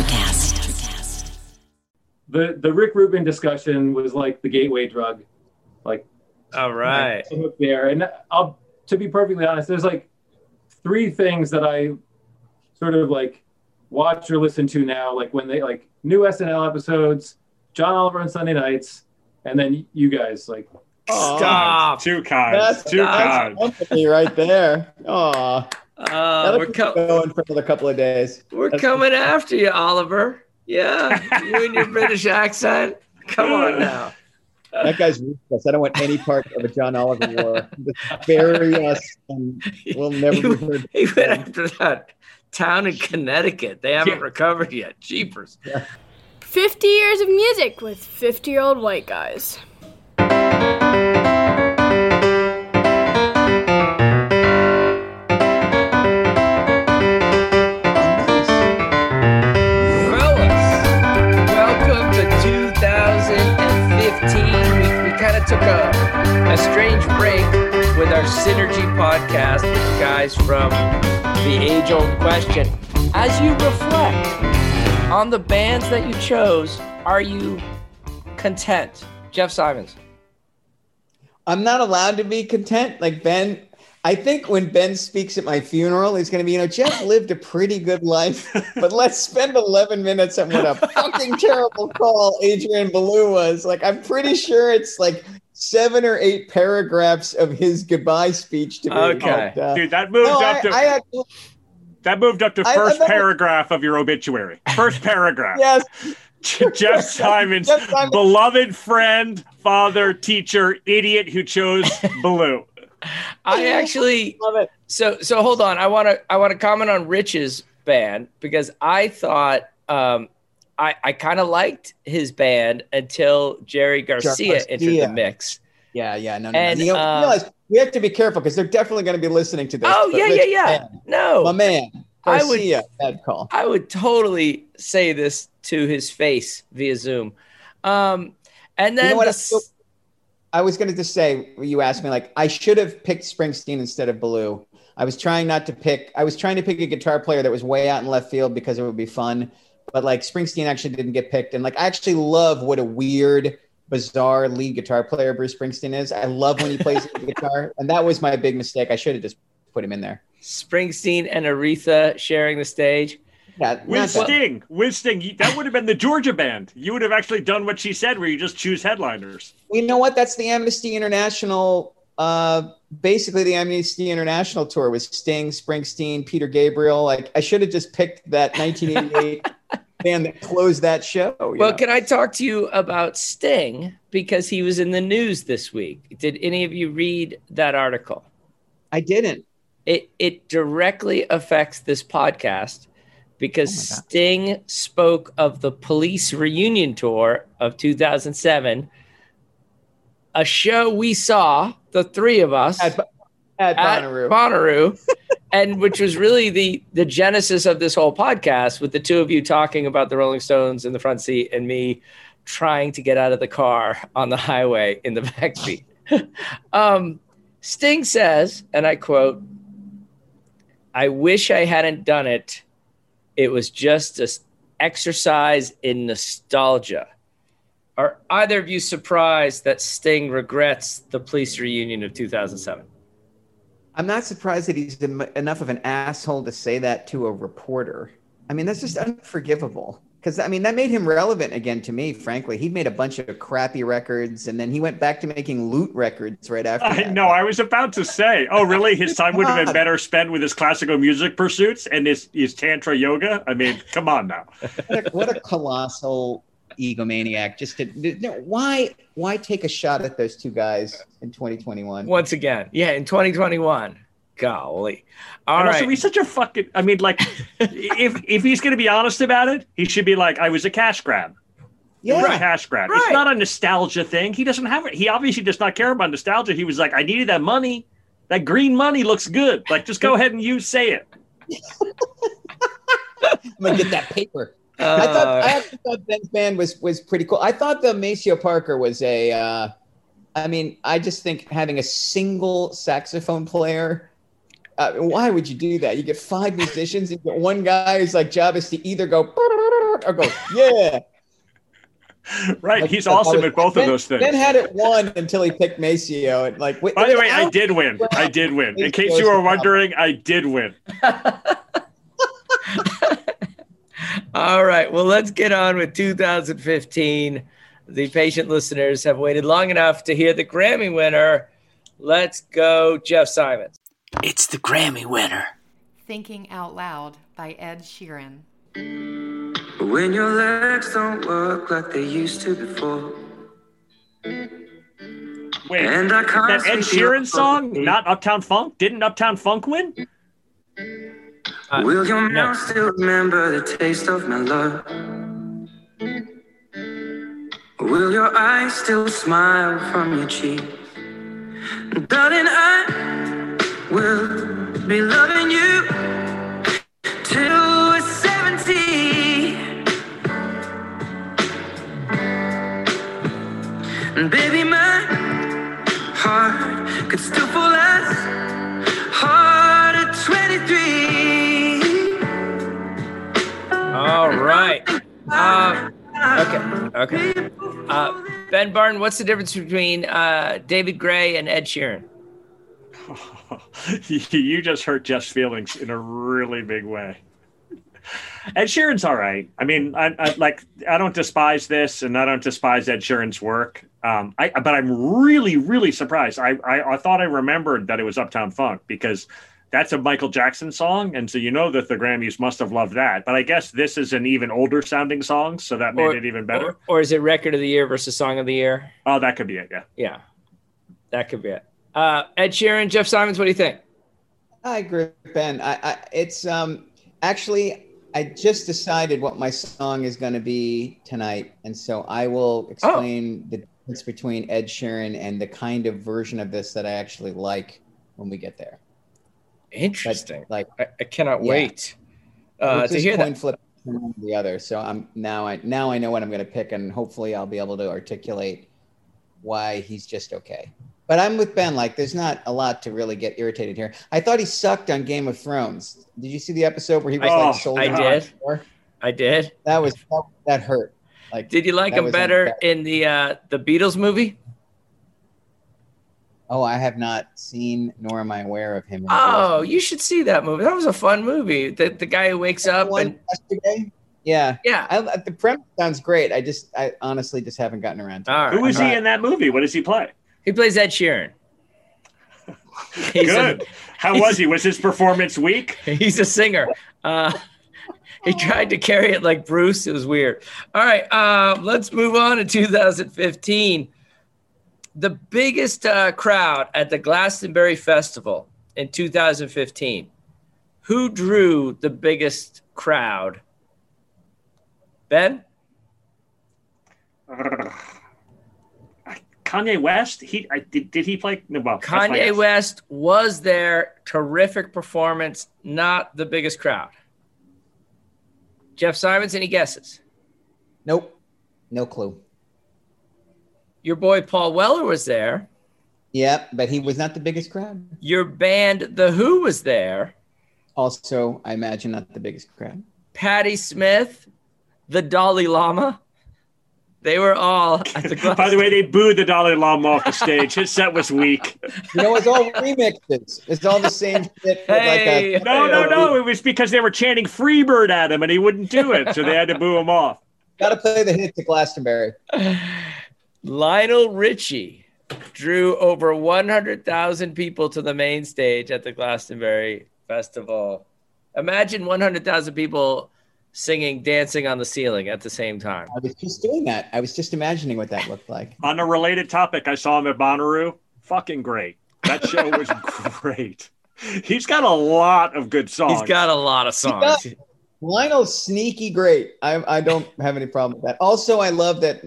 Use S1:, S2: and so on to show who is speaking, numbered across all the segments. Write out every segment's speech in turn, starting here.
S1: Electrocast.
S2: The the Rick Rubin discussion was like the gateway drug, like
S3: All right.
S2: I'm there. And I'll to be perfectly honest, there's like three things that I sort of like watch or listen to now, like when they like new SNL episodes, John Oliver on Sunday nights, and then you guys like
S3: Stop.
S4: Too kind.
S5: That's,
S4: Too
S5: that's
S4: kind.
S5: company right there. Oh,
S3: Uh, we're, co-
S5: going for another couple of days.
S3: we're
S5: That's-
S3: coming after you, Oliver. Yeah, you and your British accent. Come on now.
S5: That guy's ruthless. I don't want any part of a John Oliver war. Just bury us, and we'll never
S3: He,
S5: be heard.
S3: he went after that town in Connecticut. They haven't
S4: Yeah.
S3: recovered yet. Jeepers.
S6: 50 years of music with 50 year old white guys.
S3: A strange break with our Synergy podcast with the guys from The Age Old Question. As you reflect on the bands that you chose, are you content? Jeff Simons.
S5: I'm not allowed to be content. Like Ben, I think when Ben speaks at my funeral, he's going to be, you know, Jeff lived a pretty good life, but let's spend 11 minutes on what a fucking terrible call Adrian Belew was. Like, I'm pretty sure it's like seven or eight paragraphs of his goodbye speech to me.
S3: Okay.
S5: But, uh,
S4: Dude, that moved
S5: no,
S4: up
S5: I,
S4: to
S5: I actually,
S4: that moved up to
S5: I- I
S4: first paragraph of your obituary. First paragraph.
S5: yes,
S4: Jeff Simons,
S5: Jeff Simons.
S4: beloved friend, father, teacher, idiot who chose blue.
S3: I actually
S5: love it.
S3: So so hold on. I want to I want to comment on Rich's band because I thought um I I kind of liked his band until Jerry Garcia, entered
S5: Garcia.
S3: the mix.
S5: Yeah, yeah, no, no.
S3: And,
S5: no. You know,
S3: uh,
S5: realize we have to be careful because they're definitely going to be listening to this.
S3: Oh yeah yeah yeah.
S5: man,
S3: No.
S5: my man,
S3: I would-
S5: Garcia, bad call.
S3: I would totally say this to his face via Zoom. Um and then
S5: You know what?
S3: the
S5: I feel- I was going to just say, you asked me, like, I should have picked Springsteen instead of Belew. I was trying not to pick, I was trying to pick a guitar player that was way out in left field because it would be fun. But like, Springsteen actually didn't get picked. And like, I actually love what a weird, bizarre lead guitar player Bruce Springsteen is. I love when he plays the guitar. And that was my big mistake. I should have just put him in there.
S3: Springsteen and Aretha sharing the stage.
S5: Yeah,
S4: With
S5: that-
S4: Sting. With Sting. That would have been the Georgia band. You would have actually done what she said, where you just choose headliners.
S5: you know what? That's the Amnesty International. Uh, basically, the Amnesty International tour was Sting, Springsteen, Peter Gabriel. Like, I should have just picked that 1988 band that closed that show.
S3: Well,
S5: know?
S3: can I talk to you about Sting because he was in the news this week? Did any of you read that article?
S5: I didn't.
S3: it it directly affects this podcast because
S5: Oh.
S3: Sting spoke of the police reunion tour of 2007, a show we saw, the three of us
S5: At, at
S3: at
S5: Bonnaroo.
S3: Bonnaroo, and which was really the the genesis of this whole podcast, with the two of you talking about the Rolling Stones in the front seat and me trying to get out of the car on the highway in the back seat. um, Sting says, and I quote, "I wish I hadn't done it. It was just an exercise in nostalgia." Are either of you surprised that Sting regrets the police reunion of 2007?
S5: I'm not surprised that he's enough of an asshole to say that to a reporter. I mean, that's just unforgivable. Because I mean, that made him relevant again to me. Frankly, he made a bunch of crappy records, and then he went back to making lute records right after.
S4: I
S5: that.
S4: know. I was about to say, oh, really? His time would have been better spent with his classical music pursuits and his, his tantra yoga. I mean, come on now.
S5: what a, what a colossal egomaniac! Just to no, why why take a shot at those two guys in 2021?
S3: Once again, yeah, in 2021. Golly. All
S4: and
S3: right.
S4: also, he's such a fucking. I mean, like, if if he's going to be honest about it, he should be like, I was a cash grab. It was a
S5: Yeah,
S4: cash grab.
S3: Right.
S4: It's not a nostalgia thing. He doesn't have it. He obviously does not care about nostalgia. He was like, I needed that money. That green money looks good. Like, just go ahead and you say it.
S5: I'm gonna get that paper. I thought
S3: Uh,
S5: I actually thought Ben's band was was pretty cool. I thought the Maceo Parker was a. Uh, I mean, I just think having a single saxophone player. Uh, why would you do that? You get five musicians. You get one guy whose like job is to either go York? I go, yeah.
S4: Right.
S5: Like,
S4: He's awesome at both
S5: ben,
S4: of those things.
S5: Ben had it won until he picked Maceo. And like, wait,
S4: By the way, I did win. I did win. In case you were wondering, I did win.
S3: All right. Well, let's get on with 2015. The patient listeners have waited long enough to hear the Grammy winner. Let's go, Jeff Simons. It's the Grammy winner.
S1: Thinking Out Loud by Ed Sheeran.
S7: When your legs don't work like they used to before.
S4: Wait,
S7: And I
S4: that Ed Sheeran song, not Uptown Funk? Didn't Uptown Funk win?
S3: Uh,
S7: Will your
S3: no.
S7: mouth still remember the taste of my love? Will your eyes still smile from your cheek? Darling, I will be loving you till we're 70. And baby, my heart could still fall as
S3: Uh, ben Barton, what's the difference between uh, David Gray and Ed Sheeran?
S4: you just hurt Jeff's feelings in a really big way. Ed Sheeran's all right. I mean, I, I like I don't despise this, and I don't despise Ed Sheeran's work. Um, I but I'm really, really surprised. I, I I thought I remembered that it was Uptown Funk because that's a Michael Jackson song, and so you know that the Grammys must have loved that. But I guess this is an even older sounding song, so that made
S3: Or-
S4: it even better.
S3: Or, or is it record of the year versus song of the year?
S4: oh, that could be it. Yeah.
S3: Yeah, that could be it. Uh, Ed Sheeran, Jeff Simons, what do you think?
S5: I agree, Ben. I, I it's um actually I just decided what my song is going to be tonight, and so I will explain the difference between Ed Sheeran and the kind of version of this that I actually like when we get there. But,
S3: Interesting.
S5: like
S3: I, I cannot
S5: Yeah.
S3: wait uh, to hear
S5: coin
S3: that.
S5: flip from one to the other. So I'm now I now I know what I'm going to pick, and hopefully I'll be able to articulate why he's just okay. But I'm with Ben. Like, there's not a lot to really get irritated here. I thought he sucked on Game of Thrones. Did you see the episode where he was
S4: Oh,
S5: like sold?
S3: I did. I did.
S5: That was that, that hurt. Like,
S3: Did you like him better
S5: unfair.
S3: in the uh, the Beatles movie?
S5: Oh, I have not seen nor am I aware of him.
S3: Oh, you should see that movie. That was a fun movie. The the guy who wakes up
S5: one
S3: and
S5: yesterday. Yeah,
S3: yeah.
S5: I, the premise sounds great. I just, I honestly just haven't gotten around to. it.
S3: All right.
S4: Who is he in that movie? What does he play?
S3: He plays Ed Sheeran. He's a-
S4: Good. How was he? Was his performance weak?
S3: He's a singer. Uh, he tried to carry it like Bruce. It was weird. All right, uh, let's move on to 2015. The biggest uh, crowd at the Glastonbury Festival in 2015. Who drew the biggest crowd? Ben?
S4: Kanye West. He I, did. Did he play? No, well,
S3: Kanye. West was there. Terrific performance. Not the biggest crowd. Jeff Simons, any guesses?
S5: Nope, no clue.
S3: Your boy Paul Weller was there.
S5: Yeah, but he was not the biggest crowd.
S3: Your band, The Who, was there.
S5: Also, I imagine not the biggest crowd.
S3: Patti Smith, the Dalai Lama. They were all at the
S4: By the way, they booed the Dalai Lama off the stage. His set was weak.
S5: You know, it's all remixes. It's all the same shit.
S3: Hey.
S5: like a,
S4: No, no, no. It was because they were chanting Freebird at him and he wouldn't do it. So they had to boo him off.
S5: Gotta play the hits at Glastonbury.
S3: Lionel Richie drew over 100,000 people to the main stage at the Glastonbury Festival. Imagine 100,000 people singing Dancing on the Ceiling at the same time.
S5: I was just doing that. I was just imagining what that looked like.
S4: On a related topic, I saw him at Bonnaroo. Fucking great. That show was great. He's got a lot of good songs.
S3: He's got a lot of songs.
S5: does. Lionel's sneaky great. I, I don't have any problem with that. Also, I love that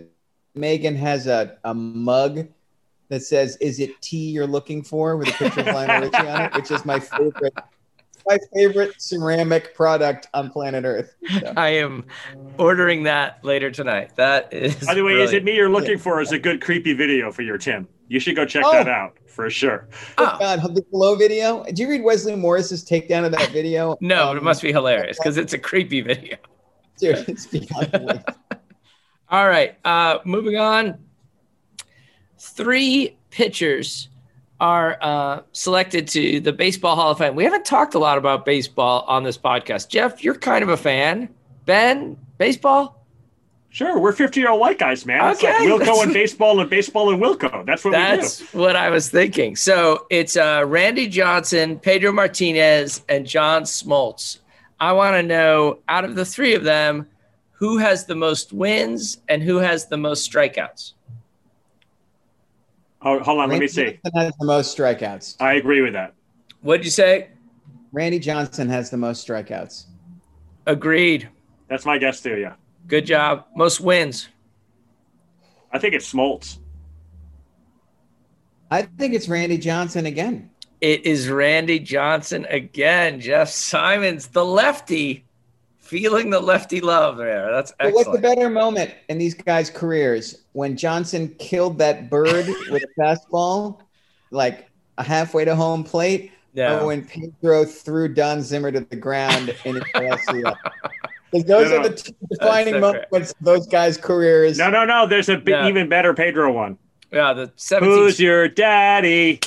S5: Megan has a, a mug that says, Is it tea you're looking for? with a picture of Lionel Richie on it, which is my favorite my favorite ceramic product on planet Earth. So,
S3: I am ordering that later tonight. That is.
S4: By the way, is it me you're looking for? Is a good creepy video for your Tim? You should go check
S5: Oh.
S4: that out for sure.
S5: oh
S3: Oh,
S5: God, the Hello video. Did you read Wesley Morris's takedown of that video?
S3: no,
S5: Um,
S3: it must be hilarious because it's a creepy video.
S5: Dude, it's beyond belief.
S3: All right. Uh, moving on. Three pitchers are uh, selected to the Baseball Hall of Fame. We haven't talked a lot about baseball on this podcast. Jeff, you're kind of a fan. Ben, baseball?
S4: Sure, we're 50 year old white guys, man. It's like
S3: Okay,
S4: Wilco and baseball and baseball and Wilco. That's what
S3: That's what I was thinking. So it's uh, Randy Johnson, Pedro Martinez, and John Smoltz. I want to know out of the three of them, who has the most wins and who has the most strikeouts?
S4: Oh, hold on, let me see.
S5: Johnson has the most strikeouts.
S4: I agree with that.
S3: What'd you say?
S5: Randy Johnson has the most strikeouts.
S3: Agreed.
S4: That's my guess too. Yeah,
S3: Good job. Most wins.
S4: I think it's Smoltz.
S5: I think it's Randy Johnson again.
S3: It is Randy Johnson again. Jeff Simons, the lefty, feeling the lefty love there. That's excellent.
S5: But what's the better moment in these guys' careers? When Johnson killed that bird with a fastball, like a halfway to home plate,
S3: Yeah.
S5: or when Pedro threw Don Zimmer to the ground in his LCS? Because those
S4: No,
S5: are the two defining
S3: so great.
S5: moments of those guys' careers.
S4: No, no, no. There's a b-
S3: Yeah.
S4: even better Pedro one.
S3: Yeah, the 17th.
S4: Who's your daddy?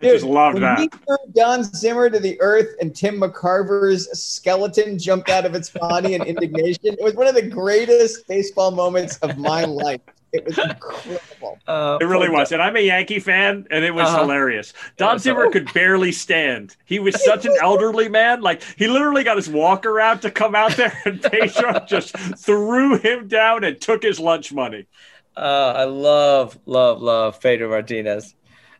S4: I
S5: Dude,
S4: just loved
S5: when
S4: that.
S5: he threw Don Zimmer to the earth and Tim McCarver's skeleton jumped out of its body in indignation, it was one of the greatest baseball moments of my life. It was incredible.
S3: Uh,
S4: It really was. And I'm a Yankee fan, and it was
S3: Uh-huh.
S4: hilarious. Don
S3: was-
S4: Zimmer could barely stand. He was such an elderly man. Like, he literally got his walker out to come out there, and Pedro just threw him down and took his lunch money.
S3: Uh, I love, love, love Pedro Martinez.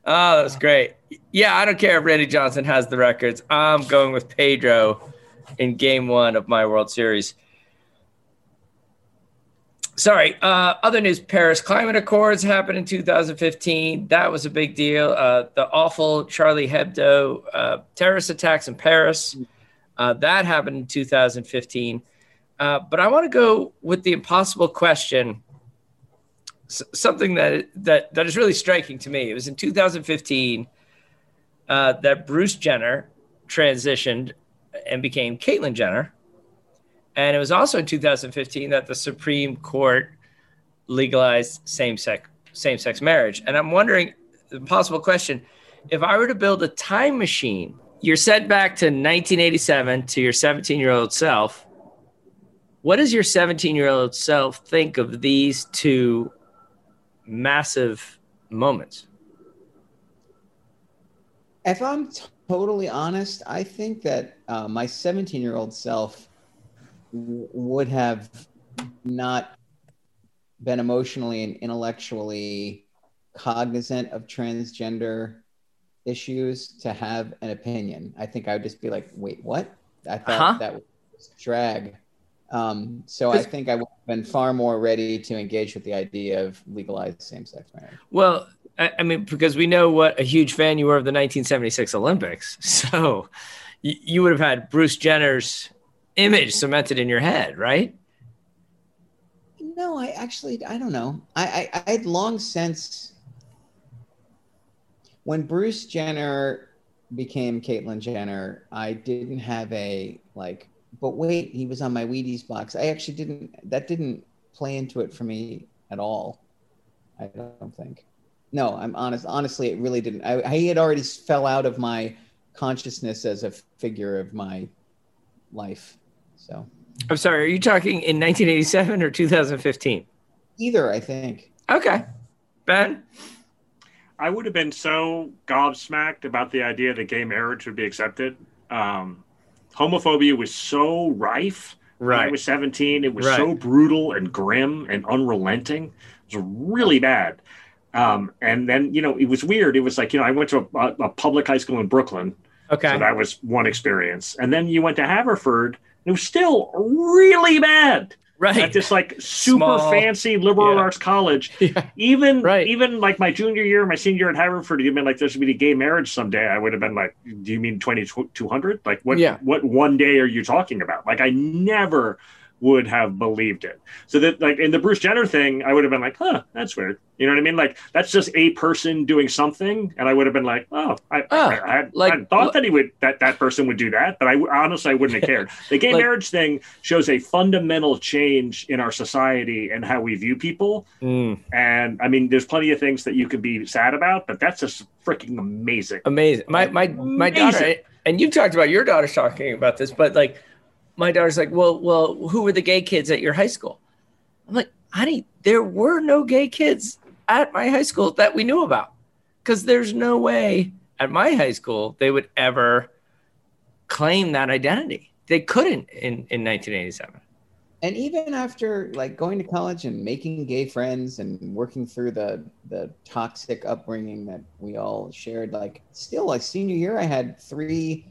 S3: Oh, that's great. Yeah, I don't care if Randy Johnson has the records. I'm going with Pedro in game one of my World Series. Sorry. Uh, other news Paris Climate Accords happened in 2015. That was a big deal. Uh, the awful Charlie Hebdo uh, terrorist attacks in Paris. Uh, that happened in 2015. Uh, but I want to go with the impossible question something that that that is really striking to me. It was in 2015 uh, that Bruce Jenner transitioned and became Caitlyn Jenner, and it was also in 2015 that the Supreme Court legalized same-sex same-sex marriage. And I'm wondering the possible question: if I were to build a time machine, you're sent back to 1987 to your 17-year-old self. What does your 17-year-old self think of these two massive moments.
S5: If I'm t- totally honest, I think that uh, my 17 year old self w- would have not been emotionally and intellectually cognizant of transgender issues to have an opinion. I think I would just be like, wait, what? I thought
S3: Uh-huh.
S5: that was drag. Um, so I think I would have been far more ready to engage with the idea of legalized same sex marriage.
S3: Well, I, I mean, because we know what a huge fan you were of the 1976 Olympics. So you, you would have had Bruce Jenner's image cemented in your head, right?
S5: No, I actually I don't know. I I, I had long since when Bruce Jenner became Caitlyn Jenner, I didn't have a like. But wait, he was on my Wheaties box. I actually didn't. That didn't play into it for me at all. I don't think. No, I'm honest. Honestly, it really didn't. I, he had already fell out of my consciousness as a figure of my life. So
S3: I'm sorry, are you talking in 1987 or 2015?
S5: either, I think.
S3: Okay. Ben?
S4: I would have been so gobsmacked about the idea that gay marriage would be accepted. Um, homophobia was so rife when I was 17. It was
S3: Right.
S4: so brutal and grim and unrelenting. It was really bad. Um, and then, you know, it was weird. It was like, you know, I went to a, a public high school in Brooklyn.
S3: Okay.
S4: So that was one experience. And then you went to Haverford. And it was still really bad
S3: right.
S4: at this like super
S3: Small.
S4: fancy liberal
S3: Yeah.
S4: arts college.
S3: Yeah.
S4: Even
S3: Right.
S4: even like my junior year, my senior year at Haverford, you've been like, there's gonna be a gay marriage someday. I would have been like, do you mean twenty two hundred? Like what
S3: Yeah.
S4: what one day are you talking about? Like I never would have believed it. So that like in the Bruce Jenner thing, I would have been like, huh, that's weird. You know what I mean? Like that's just a person doing something, and I would have been like, oh, I,
S3: Ah,
S4: I, I,
S3: like-
S4: I thought that he would that that person would do that, but I honestly I wouldn't have cared. The gay
S3: Like-
S4: marriage thing shows a fundamental change in our society and how we view people.
S3: Mm,
S4: And I mean, there's plenty of things that you could be sad about, but that's just freaking amazing.
S3: amazing. My my my daughter, and you talked about your daughter's talking about this, but like my daughter's like, well, well, who were the gay kids at your high school? I'm like, honey, there were no gay kids at my high school that we knew about, because there's no way at my high school they would ever claim that identity. They couldn't in in 1987.
S5: and even after like going to college and making gay friends and working through the the toxic upbringing that we all shared like still like senior year i had three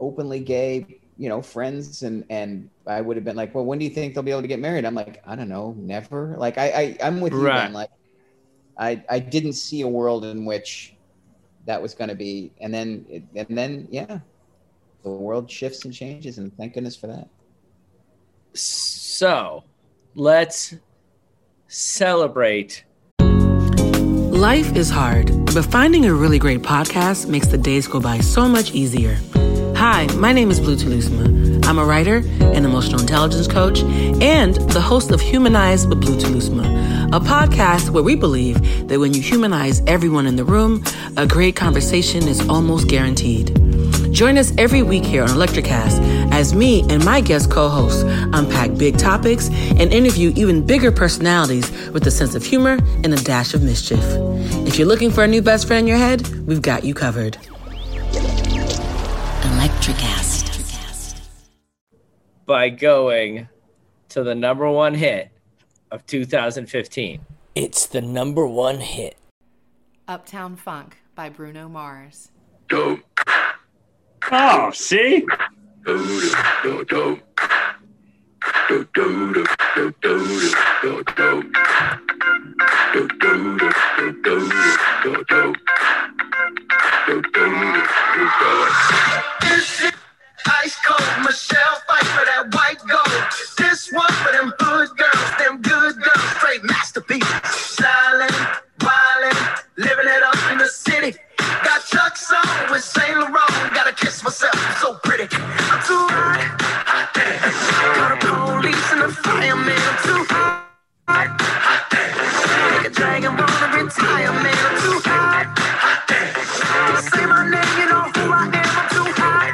S5: openly gay you know friends and and i would have been like well when do you think they'll be able to get married i'm like i don't know never like i, I i'm with you
S3: Right.
S5: Ben. like i i didn't see a world in which that was going to be and then it, and then yeah the world shifts and changes and thank goodness for that
S3: So let's celebrate.
S8: Life is hard, but finding a really great podcast makes the days go by so much easier. Hi, my name is Blue Telusma. I'm a writer, an emotional intelligence coach, and the host of Humanize with Blue Telusma, a podcast where we believe that when you humanize everyone in the room, a great conversation is almost guaranteed. Join us every week here on Electricast as me and my guest co-hosts unpack big topics and interview even bigger personalities with a sense of humor and a dash of mischief. If you're looking for a new best friend in your head, we've got you covered. Electricast.
S3: by going to the number one hit of 2015. It's the number one hit.
S1: Uptown Funk by Bruno Mars.
S4: Oh, see?
S7: Got Chuck's on with Saint Laurent. Gotta kiss myself, so pretty. I'm too hot. Police and the fireman. I'm too hot. Make a dragon wanna retire, man. I'm too hot. Say my name, you know who I am. I'm too hot.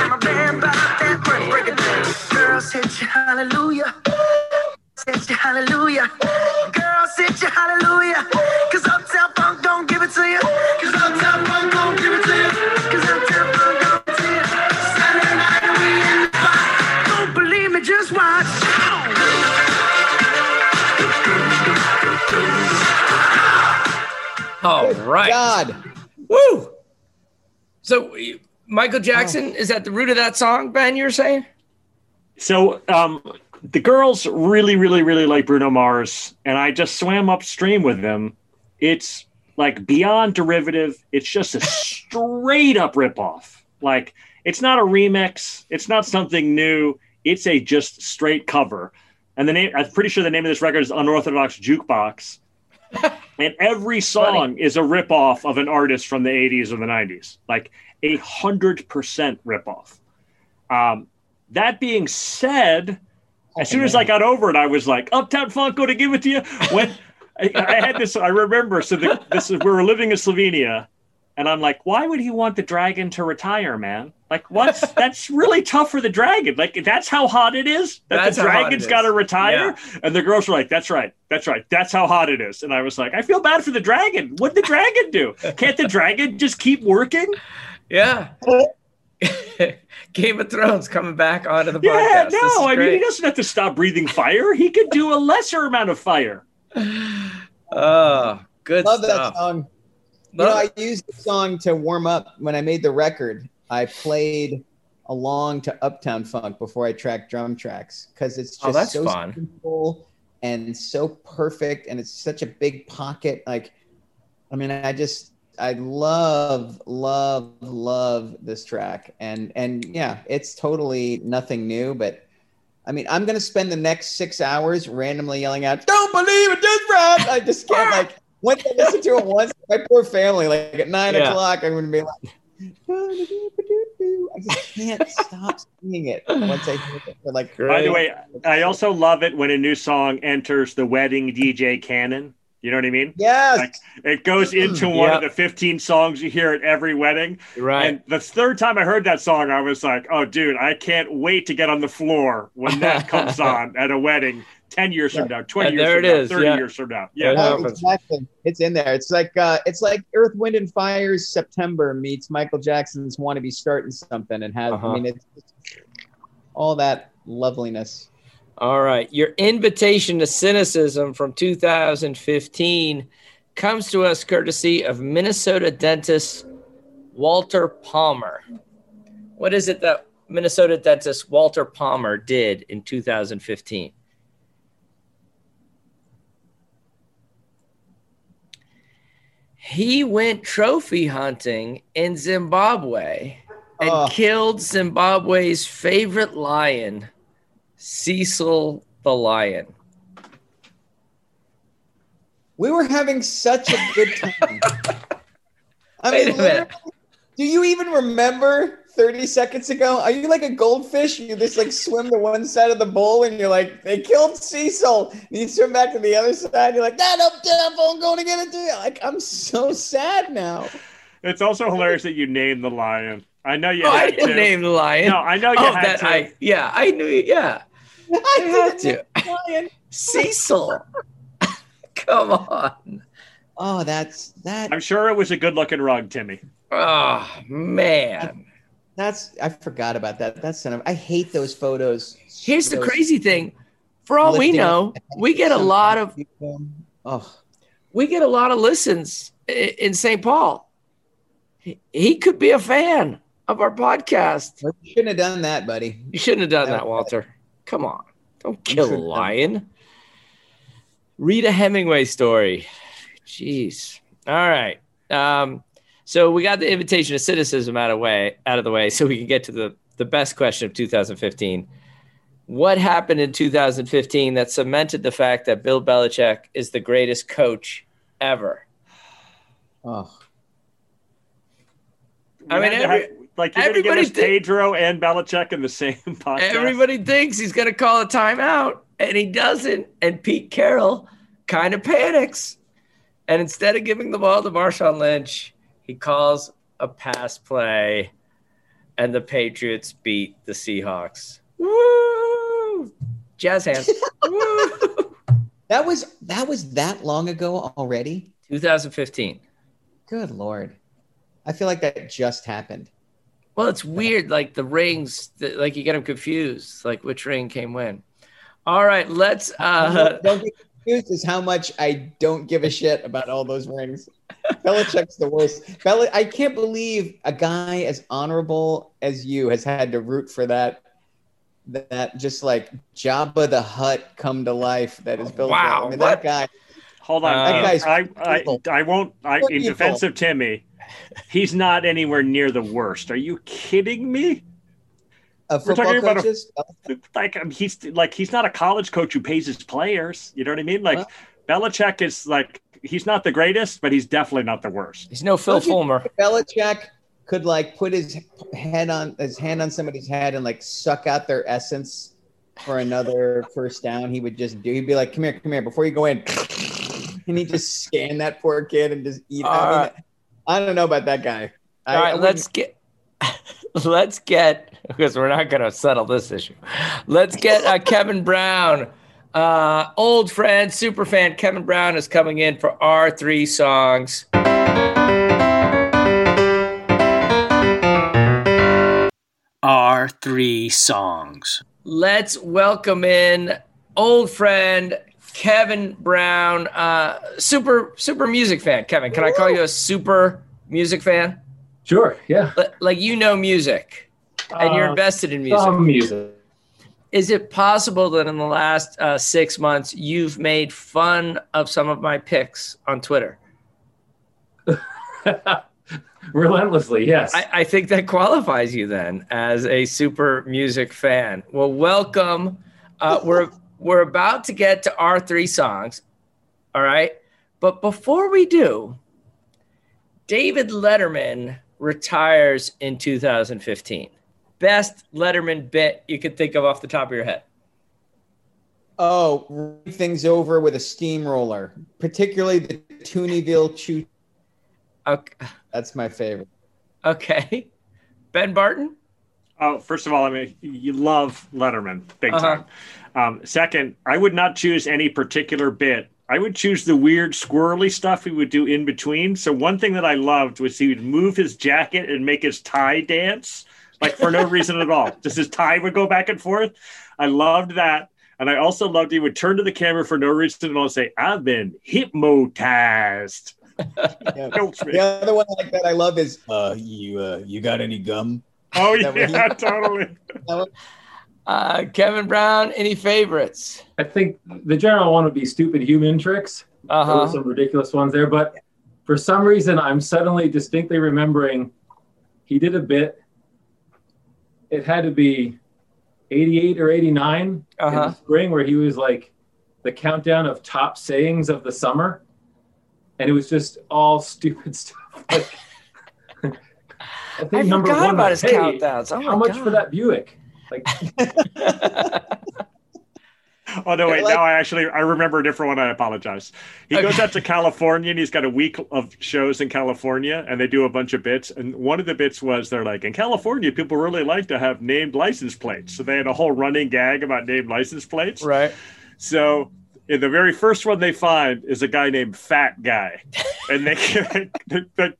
S7: I'm a band about that break, break it down. Girls hit you, hallelujah. Hit you, hallelujah. Girls hit you, hallelujah.
S3: All right.
S5: god
S3: Woo! So Michael Jackson is at the root of that song, Ben, you're saying?
S4: So um, the girls really, really, really like Bruno Mars, and I just swam upstream with them. It's like beyond derivative. It's just a straight up ripoff. Like it's not a remix. It's not something new. It's a just straight cover. And the name, I'm pretty sure the name of this record is Unorthodox Jukebox. And every song is a ripoff of an artist from the 80s or the 90s. Like a hundred percent ripoff. Um, that being said, as soon as I got over it, I was like, "Uptown Funk, go to give it to you." When I, I had this, I remember. So the, this is we were living in Slovenia, and I'm like, "Why would he want the dragon to retire, man? Like, what's that's really tough for the dragon. Like, that's how hot it is. That
S3: That's
S4: the
S3: how hot it
S4: dragon's
S3: is.
S4: got to retire." And the girls were like, "That's right, that's right, that's how hot it is." And I was like, "I feel bad for the dragon. What'd the dragon do? Can't the dragon just keep working?"
S3: Yeah. Game of Thrones coming back onto the
S4: Yeah,
S3: podcast. This is
S4: no, I mean, he doesn't have to stop breathing fire. He could do a lesser amount of fire.
S3: Oh, good
S5: love
S3: stuff.
S5: that song you know, I used the song to warm up when I made the record. I played along to Uptown Funk before I tracked drum tracks because it's oh, just
S3: Oh,
S5: so
S3: fun.
S5: simple and so perfect, and it's such a big pocket. Like, I mean, I just I love, love, love this track, and and yeah, it's totally nothing new, but I mean, I'm gonna spend the next six hours randomly yelling out, "Don't believe it, just rap!" I just can't ah! like. Once I listen to it once, my poor family, like at nine
S3: Yeah.
S5: o'clock, I'm gonna be like, I just can't stop singing it once I hear it. For like,
S4: By the way, I also love it when a new song enters the wedding DJ canon. You know what I mean?
S5: yes,
S4: Like it goes mm-hmm. into one
S3: Yep.
S4: of the 15 songs you hear at every wedding.
S3: Right.
S4: And the third time I heard that song, I was like, oh, dude, I can't wait to get on the floor when that comes on at a wedding 10 years from now, 20
S3: And
S4: years
S3: there
S4: from
S3: it
S4: now,
S3: is,
S4: 30
S3: yeah.
S4: years from now.
S3: Yeah.
S4: Yeah.
S5: Exactly. It's in there. It's like uh, it's like Earth, Wind, and Fire's September meets Michael Jackson's "Want to Be Starting Something" and has.
S3: Uh-huh.
S5: I mean, it's it's all that loveliness.
S3: All right. Your invitation to cynicism from 2015 comes to us courtesy of Minnesota dentist Walter Palmer. What is it that Minnesota dentist Walter Palmer did in 2015? He went trophy hunting in Zimbabwe and
S5: Oh.
S3: killed Zimbabwe's favorite lion, Cecil the lion.
S5: We were having such a good time. I mean, do you even remember 30 seconds ago? Are you like a goldfish? You just like swim to one side of the bowl and you're like, they killed Cecil. And you swim back to the other side. You're like, that up there, I'm going to get it to you. Like, I'm so sad now.
S4: It's also hilarious that you named the lion. I know you
S3: Oh, I
S4: had
S3: didn't
S4: to.
S3: name the lion.
S4: No, I know you
S3: oh,
S4: had
S3: that
S4: to.
S3: I yeah, I knew. Yeah,
S5: I
S3: I had to.
S5: Lion.
S3: Cecil. Come on.
S5: Oh, that's that.
S4: I'm sure it was a good looking rug, Timmy.
S3: Oh man.
S5: That's I forgot about that. That's son of. I hate those photos.
S3: Here's the crazy thing. For all we know, we get a lot of.
S5: Oh,
S3: we get a lot of listens in St. Paul. He- could be a fan of our podcast.
S5: you shouldn't have done that, buddy.
S3: You shouldn't have done
S5: No.
S3: that, Walter. Come on. Don't kill a lion. Read a Hemingway story. Jeez. All right. Um, so we got the invitation to cynicism out of way out of the way, so we can get to the the best question of 2015. What happened in 2015 that cemented the fact that Bill Belichick is the greatest coach ever?
S5: Oh,
S3: I mean, every-
S4: have- like you're gonna give us
S3: thi-
S4: Pedro and Belichick in the same podcast.
S3: Everybody thinks he's going to call a timeout, and he doesn't. And Pete Carroll kind of panics. And instead of giving the ball to Marshawn Lynch, he calls a pass play, and the Patriots beat the Seahawks. Woo! Jazz hands. Woo!
S5: that was that was that long ago already.
S3: 2015.
S5: Good lord, I feel like that just happened.
S3: Well, it's weird. Like the rings, the, like you get them confused. Like which ring came when. All right, let's. Uh,
S5: don't get confused is how much I don't give a shit about all those rings. Belichick's the worst. Bel- I can't believe a guy as honorable as you has had to root for that. That just like Jabba the Hutt come to life. That is Bill.
S3: Wow,
S5: I mean, that guy.
S4: Hold on,
S3: Uh,
S5: That guy's
S4: I, I. I won't. I, in
S5: Evil.
S4: defense of Timmy, he's not anywhere near the worst. Are you kidding me?
S5: Of
S4: We're
S5: football
S4: talking about a-
S5: coaches.
S4: Like um, he's like he's not a college coach who pays his players. You know what I mean? Like
S5: Well-
S4: Belichick is like he's not the greatest, but he's definitely not the worst.
S3: he's no Phil Fulmer.
S5: think Belichick could like put his head on his hand on somebody's head and like suck out their essence for another first down. He would just do. He'd be like, "Come here, come here," before you go in, and he just scan that poor kid and just eat. I, mean,
S3: Uh,
S5: I don't know about that guy. I,
S3: All
S5: I
S3: right,
S5: wouldn't-
S3: let's get let's get because we're not going to settle this issue. Let's get uh, Kevin Brown, uh, old friend, super fan. Kevin Brown is coming in for our three songs.
S9: Our three songs.
S3: Let's welcome in old friend Kevin Brown, uh, super super music fan. Kevin, can I call you a super music fan?
S2: Sure. Yeah.
S3: Li- Like you know music and you're
S2: Uh,
S3: invested in music.
S2: Some music.
S3: Is it possible that in the last uh, six months you've made fun of some of my picks on Twitter?
S2: Relentlessly, yes.
S3: I, I think that qualifies you then as a super music fan. Well, welcome uh, we're we're about to get to our three songs. All right, but before we do, David Letterman retires in 2015. Best Letterman bit you could think of off the top of your head.
S5: Oh, run things over with a steamroller, particularly the Toonyville Chew.
S3: Okay.
S5: That's my favorite.
S3: Okay. Ben Barton?
S4: Oh, first of all, I mean, you love Letterman big
S3: Uh-huh.
S4: time. Um, second, I would not choose any particular bit. I would choose the weird squirrely stuff he would do in between. So one thing that I loved was he would move his jacket and make his tie dance, like for no reason at all. Just his tie would go back and forth. I loved that. And I also loved he would turn to the camera for no reason at all and say, I've been hypnotized.
S5: Yeah. The other one like that I love is uh you uh you got any gum?
S4: Oh, yeah, totally.
S3: Uh, Kevin Brown, any favorites?
S2: I think the general one would be stupid human tricks.
S3: Uh
S2: There were
S3: huh.
S2: some ridiculous ones there, but for some reason, I'm suddenly distinctly remembering he did a bit. It had to be 88 or 89 in
S3: Uh-huh.
S2: the spring, where he was like the countdown of top sayings of the summer, and it was just all stupid stuff. Like, I
S3: I
S2: think number
S3: forgot
S2: one
S3: about
S2: was,
S3: his
S2: "Hey,
S3: countdowns. Oh
S2: how much
S3: God.
S2: for that Buick? Like,
S4: Oh no! Wait,
S5: like-
S4: now I actually I remember a different one. I apologize. He
S3: Okay.
S4: goes out to California and he's got a week of shows in California, and they do a bunch of bits. And one of the bits was they're like, in California, people really like to have named license plates, so they had a whole running gag about named license plates.
S3: right.
S4: So the very first one they find is a guy named Fat Guy, and they the, the,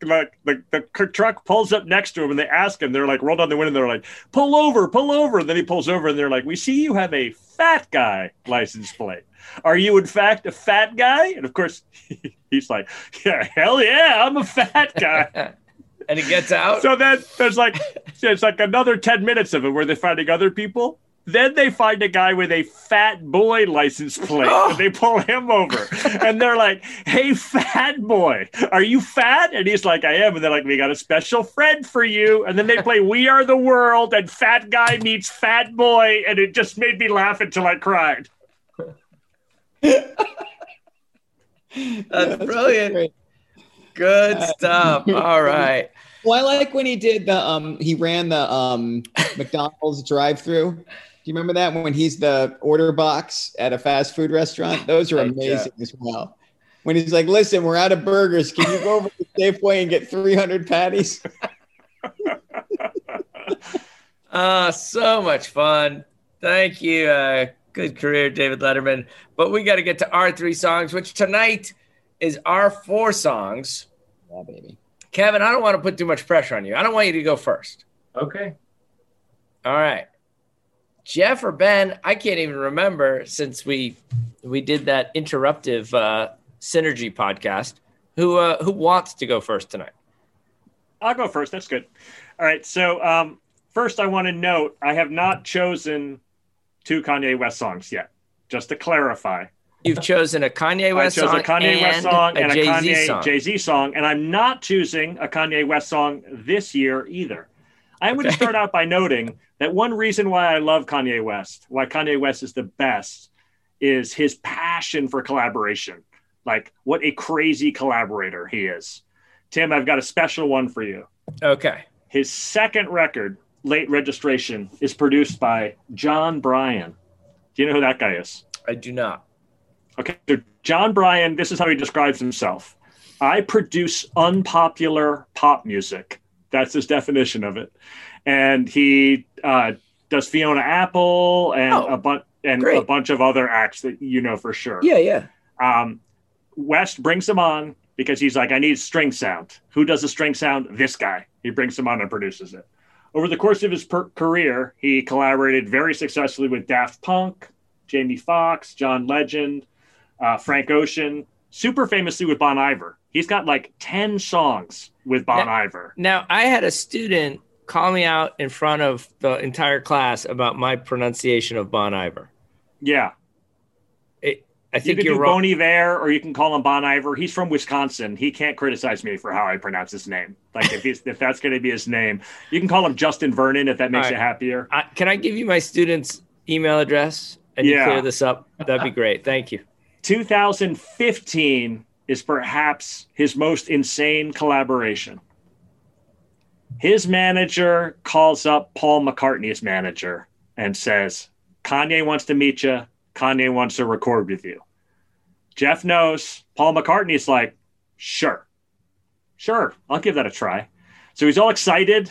S4: the, the truck pulls up next to him, and they ask him. They're like, roll down the window, and they're like, pull over, pull over. And then he pulls over, and they're like, we see you have a fat guy license plate. Are you in fact a fat guy? And of course, he's like, yeah, hell yeah, I'm a fat guy.
S3: And he gets out.
S4: So then there's like there's like another 10 minutes of it where they're finding other people. Then they find a guy with a fat boy license plate and they pull him over. And they're like, Hey, fat boy, are you fat? And he's like, I am. And they're like, We got a special friend for you. And then they play We Are the World and Fat Guy meets Fat Boy. And it just made me laugh until I cried.
S3: That's brilliant.
S5: Great.
S3: Good stuff. All right.
S5: Well, I like when he did the um he ran the um McDonald's drive-through. Do you remember that when he's the order box at a fast food restaurant? Those are
S3: Heck
S5: amazing as well. When he's like, "Listen, we're out of burgers. Can you go over to Safeway and get 300 patties?"
S3: Uh, so much fun. Thank you. Uh, good career, David Letterman. But we got to get to our three songs, which tonight is our four songs.
S5: Yeah, baby.
S3: Kevin, I don't want to put too much pressure on you. I don't want you to go first.
S2: okay,
S3: All right. Jeff or Ben, I can't even remember since we we did that interruptive uh, synergy podcast. Who uh, who wants to go first tonight?
S4: I'll go first. That's good. All right. So, um, first, I want to note I have not chosen two Kanye West songs yet. Just to clarify,
S3: You've chosen a Kanye West
S4: I chose
S3: song
S4: a Kanye
S3: and
S4: West song and a,
S3: Jay-Z
S4: Kanye. Jay Z song, and I'm not choosing a Kanye West song this year either. I'm going to
S3: Okay.
S4: start out by noting that one reason why I love Kanye West, why Kanye West is the best, is his passion for collaboration. Like, what a crazy collaborator he is. Tim, I've got a special one for you.
S3: Okay.
S4: His second record, Late Registration, is produced by Jon Brion. Do you know who that guy is?
S3: I do not.
S4: Okay, so Jon Brion, this is how he describes himself. I produce unpopular pop music. That's his definition of it. And he uh, does Fiona Apple and
S3: Oh,
S4: a bunch and a bunch of other acts that you know for sure.
S3: Yeah, yeah.
S4: Um, West brings him on because he's like, I need string sound. Who does the string sound? This guy. He brings him on and produces it. Over the course of his per- career, he collaborated very successfully with Daft Punk, Jamie Foxx, John Legend, uh, Frank Ocean, super famously with Bon Iver. He's got like 10 songs with Bon
S3: Now-
S4: Iver.
S3: Now, I had a student call me out in front of the entire class about my pronunciation of Bon Iver.
S4: Yeah.
S3: It, I
S4: You
S3: think
S4: can
S3: you're
S4: do
S3: wrong.
S4: Bon Iver or you can call him Bon Iver. He's from Wisconsin. He can't criticize me for how I pronounce his name. Like if he's if that's going to be his name, you can call him Justin Vernon if that makes
S3: All
S4: you happier.
S3: I, can I give you my student's email address and you clear this up, that'd be great. Thank you.
S4: 2015 is perhaps his most insane collaboration. His manager calls up Paul McCartney's manager and says, Kanye wants to meet you. Kanye wants to record with you. Jeff knows. Paul McCartney's like, sure, sure, I'll give that a try. So he's all excited.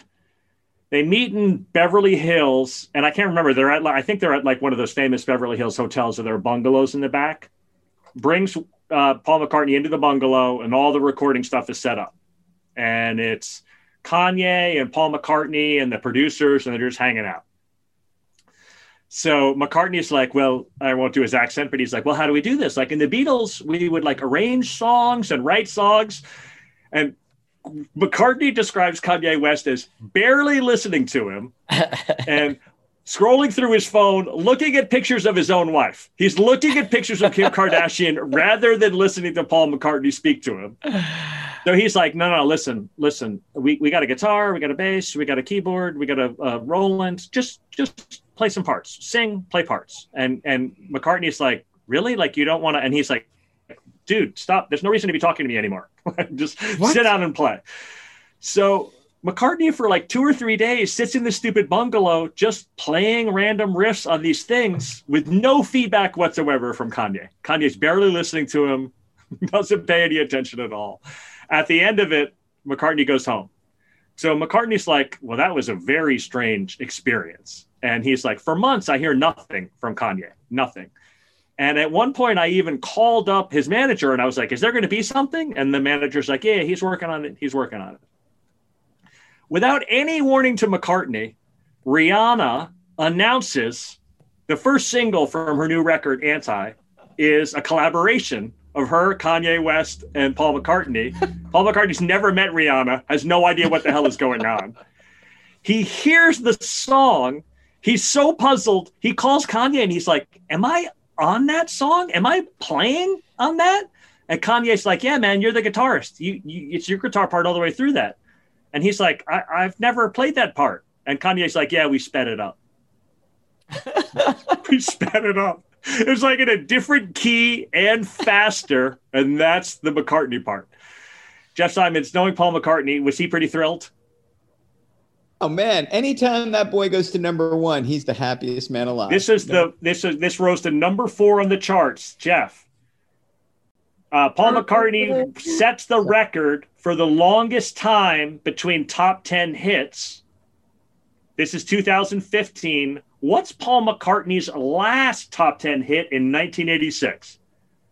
S4: They meet in Beverly Hills, and I can't remember. They're at, I think they're at like one of those famous Beverly Hills hotels there are bungalows in the back. Brings uh, Paul McCartney into the bungalow, and all the recording stuff is set up. And it's Kanye and Paul McCartney and the producers, and they're just hanging out. So McCartney's like, well, I won't do his accent, but he's like, well, how do we do this? Like in the Beatles, we would like arrange songs and write songs. And McCartney describes Kanye West as barely listening to him and scrolling through his phone, looking at pictures of his own wife. He's looking at pictures of Kim Kardashian rather than listening to Paul McCartney speak to him. So he's like, no, no, listen, listen. We, we got a guitar, we got a bass, we got a keyboard, we got a, a Roland. Just just play some parts, sing, play parts. And and McCartney's like, really? Like you don't want to? And he's like, dude, stop. There's no reason to be talking to me anymore. just sit down and play. So McCartney for like two or three days sits in the stupid bungalow just playing random riffs on these things with no feedback whatsoever from Kanye. Kanye's barely listening to him, doesn't pay any attention at all. At the end of it, McCartney goes home. So McCartney's like, well, that was a very strange experience. And he's like, for months, I hear nothing from Kanye, nothing. And at one point, I even called up his manager and I was like, is there going to be something? And the manager's like, yeah, he's working on it. He's working on it. Without any warning to McCartney, Rihanna announces the first single from her new record, Anti, is a collaboration of her, Kanye West, and Paul McCartney. Paul McCartney's never met Rihanna, has no idea what the hell is going on. He hears the song. He's so puzzled. He calls Kanye and he's like, Am I on that song? Am I playing on that? And Kanye's like, Yeah, man, you're the guitarist. You, you it's your guitar part all the way through that. And he's like, I, I've never played that part. And Kanye's like, Yeah, we sped it up. we sped it up. It was like in a different key and faster. And that's the McCartney part. Jeff Simons, knowing Paul McCartney, was he pretty thrilled?
S5: Oh man, anytime that boy goes to number one, he's the happiest man alive.
S4: This is the this is this rose to number four on the charts, Jeff. Uh, Paul McCartney sets the record for the longest time between top ten hits. This is 2015. What's Paul McCartney's last top ten hit in 1986?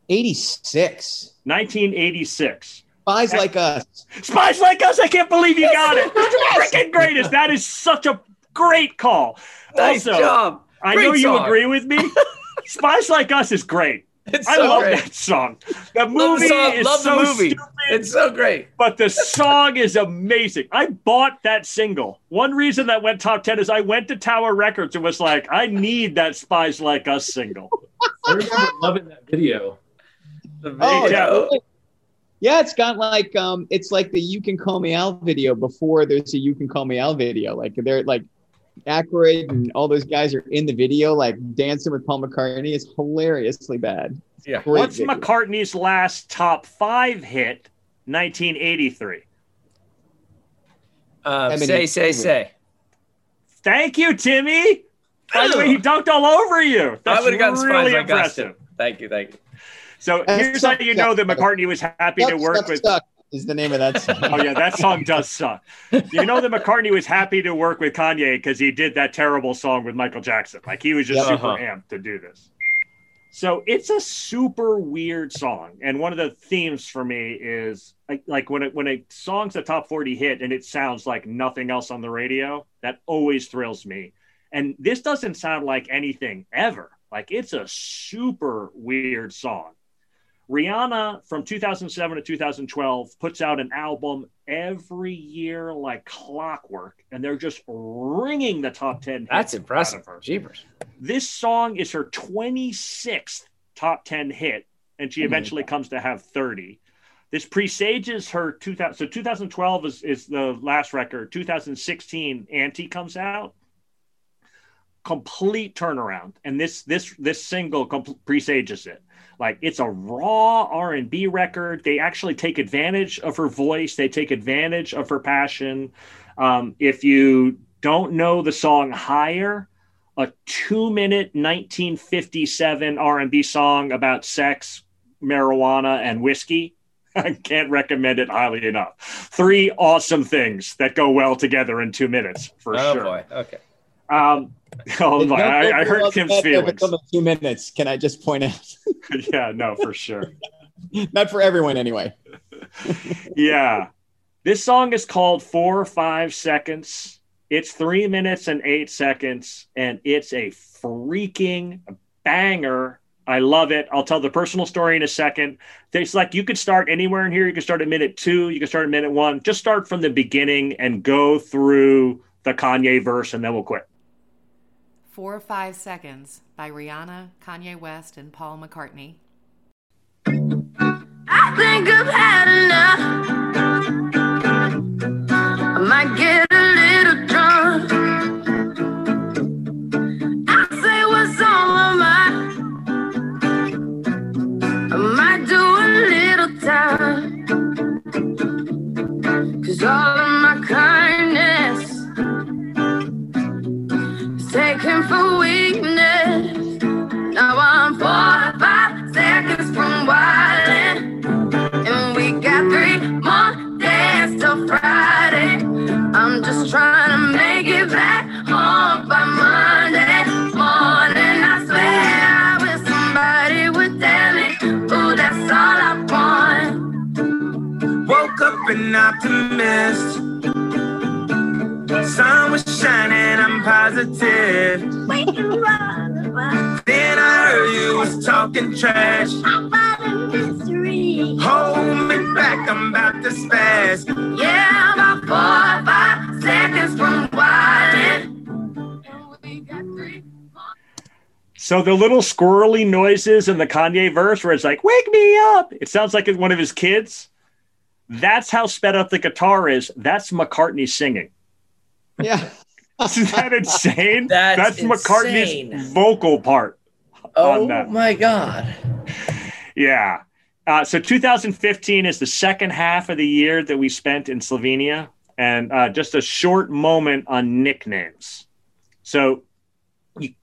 S5: 86.
S4: 1986.
S5: Spies like us.
S4: Spies like us. I can't believe you got it. Freaking greatest. That is such a great call.
S3: Nice
S4: also,
S3: job.
S4: I
S3: Great
S4: know you agree with me. Spies like us is great.
S3: It's
S4: I
S3: so
S4: love
S3: great.
S4: that song. The
S3: Love
S4: movie
S3: the song.
S4: is
S3: Love
S4: so
S3: the movie.
S4: stupid,
S3: It's so great.
S4: but the song is amazing. I bought that single. One reason that went top 10 is I went to Tower Records and was like, I need that Spies Like Us single.
S2: I remember loving that video.
S3: The
S5: Oh,
S3: video.
S5: yeah. Yeah, it's got like um, it's like the "You Can Call Me Al" video before there's a "You Can Call Me Al" video. Like they're like Aykroyd and all those guys are in the video, like dancing with Paul McCartney. It's hilariously bad.
S3: Yeah.
S5: Great
S4: What's
S5: video.
S4: McCartney's last top five hit? 1983.
S3: Uh, say, say, say.
S4: Thank you, Timmy. By the way, he dunked all over you. That's
S3: I would have gotten
S4: really
S3: spies like us.
S4: impressive.
S3: Thank you, thank you.
S4: So here's how
S5: suck,
S4: you know that. McCartney was happy to work
S5: suck,
S4: with.
S5: Suck is the name of that song.
S4: Oh yeah, that song does suck. You know that McCartney was happy to work with Kanye because he did that terrible song with Michael Jackson. Like he was just
S5: Yep.
S4: super
S3: Uh-huh.
S4: amped to do this. So it's a super weird song, and one of the themes for me is like, like when it, when a song's a top forty hit and it sounds like nothing else on the radio. That always thrills me. And this doesn't sound like anything ever. Like it's a super weird song. Rihanna from 2007 to 2012 puts out an album every year like clockwork, and they're just ringing the top 10. hits
S3: That's impressive. Jeepers.
S4: This song is her 26th top 10 hit, and she hmm. eventually comes to have 30. This presages her 2000. So 2012 is, is the last record. 2016, Anti comes out. Complete turnaround, and this this this single presages it. Like it's a raw R and B record. They actually take advantage of her voice. They take advantage of her passion. Um, if you don't know the song "Higher," a two-minute 1957 R&B song about sex, marijuana, and whiskey. I can't recommend it highly enough. Three awesome things that go well together in two minutes for
S3: oh
S4: sure.
S3: boy. Okay.
S4: Um, oh my, I, I hurt Kim's feelings.
S5: Only two minutes. Can I just point out?
S4: yeah, no, for sure.
S5: Not for everyone, anyway.
S4: yeah. This song is called Four or Five Seconds. It's three minutes and eight seconds, and it's a freaking banger. I love it. I'll tell the personal story in a second. It's like you could start anywhere in here. You can start at minute two, you can start at minute one. Just start from the beginning and go through the Kanye verse, and then we'll quit.
S1: Four or Five Seconds by Rihanna, Kanye West, and Paul McCartney.
S10: I think I've had enough. I might get a little drunk. I say what's on my mind. I might do a little time. Cause all Trying to make it back home by Monday morning. I swear I wish somebody would tell me, ooh, that's all I want.
S7: Woke up an optimist. Sun was shining, I'm positive. Then I heard you was talking trash. Hold me back, I'm about to spaz.
S10: Yeah, I'm about four
S4: So the little squirrely noises in the Kanye verse where it's like, wake me up. It sounds like it's one of his kids. That's how sped up the guitar is. That's McCartney singing.
S5: Yeah.
S4: Isn't that insane?
S3: That's
S4: McCartney's
S3: insane.
S4: vocal part.
S3: Oh
S4: on that.
S3: my god.
S4: Yeah. Uh, so 2015 is the second half of the year that we spent in Slovenia, and uh, just a short moment on nicknames. So you,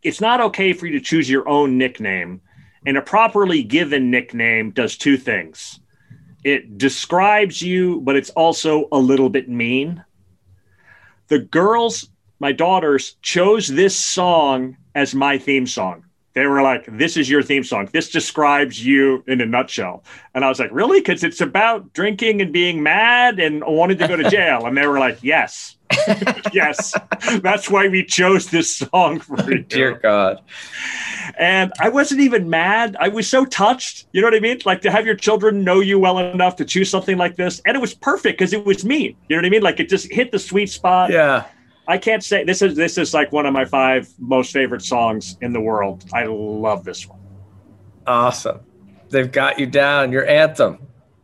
S4: it's not okay for you to choose your own nickname, and a properly given nickname does two things. It describes you, but it's also a little bit mean. The girls, my daughters, chose this song as my theme song. They were like, This is your theme song. This describes you in a nutshell. And I was like, Really? Because it's about drinking and being mad and wanting to go to jail. And they were like, Yes. yes. That's why we chose this song for you.
S3: Dear God.
S4: And I wasn't even mad. I was so touched. You know what I mean? Like to have your children know you well enough to choose something like this. And it was perfect because it was me. You know what I mean? Like it just hit the sweet spot.
S3: Yeah.
S4: I can't say this is this is like one of my five most favorite songs in the world. I love this one.
S3: Awesome. They've got you down. Your anthem.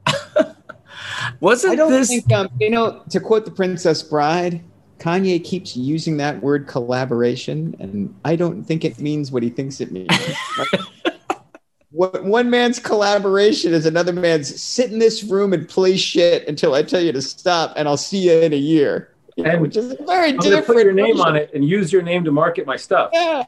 S3: Wasn't
S5: I don't
S3: this
S5: think, um, you know, to quote the Princess Bride, Kanye keeps using that word collaboration, and I don't think it means what he thinks it means. Like, what, one man's collaboration is another man's sit in this room and play shit until I tell you to stop, and I'll see you in a year. You
S2: And
S5: which is very
S2: I'm
S5: different.
S2: put your name on it and use your name to market my stuff.
S5: Yeah.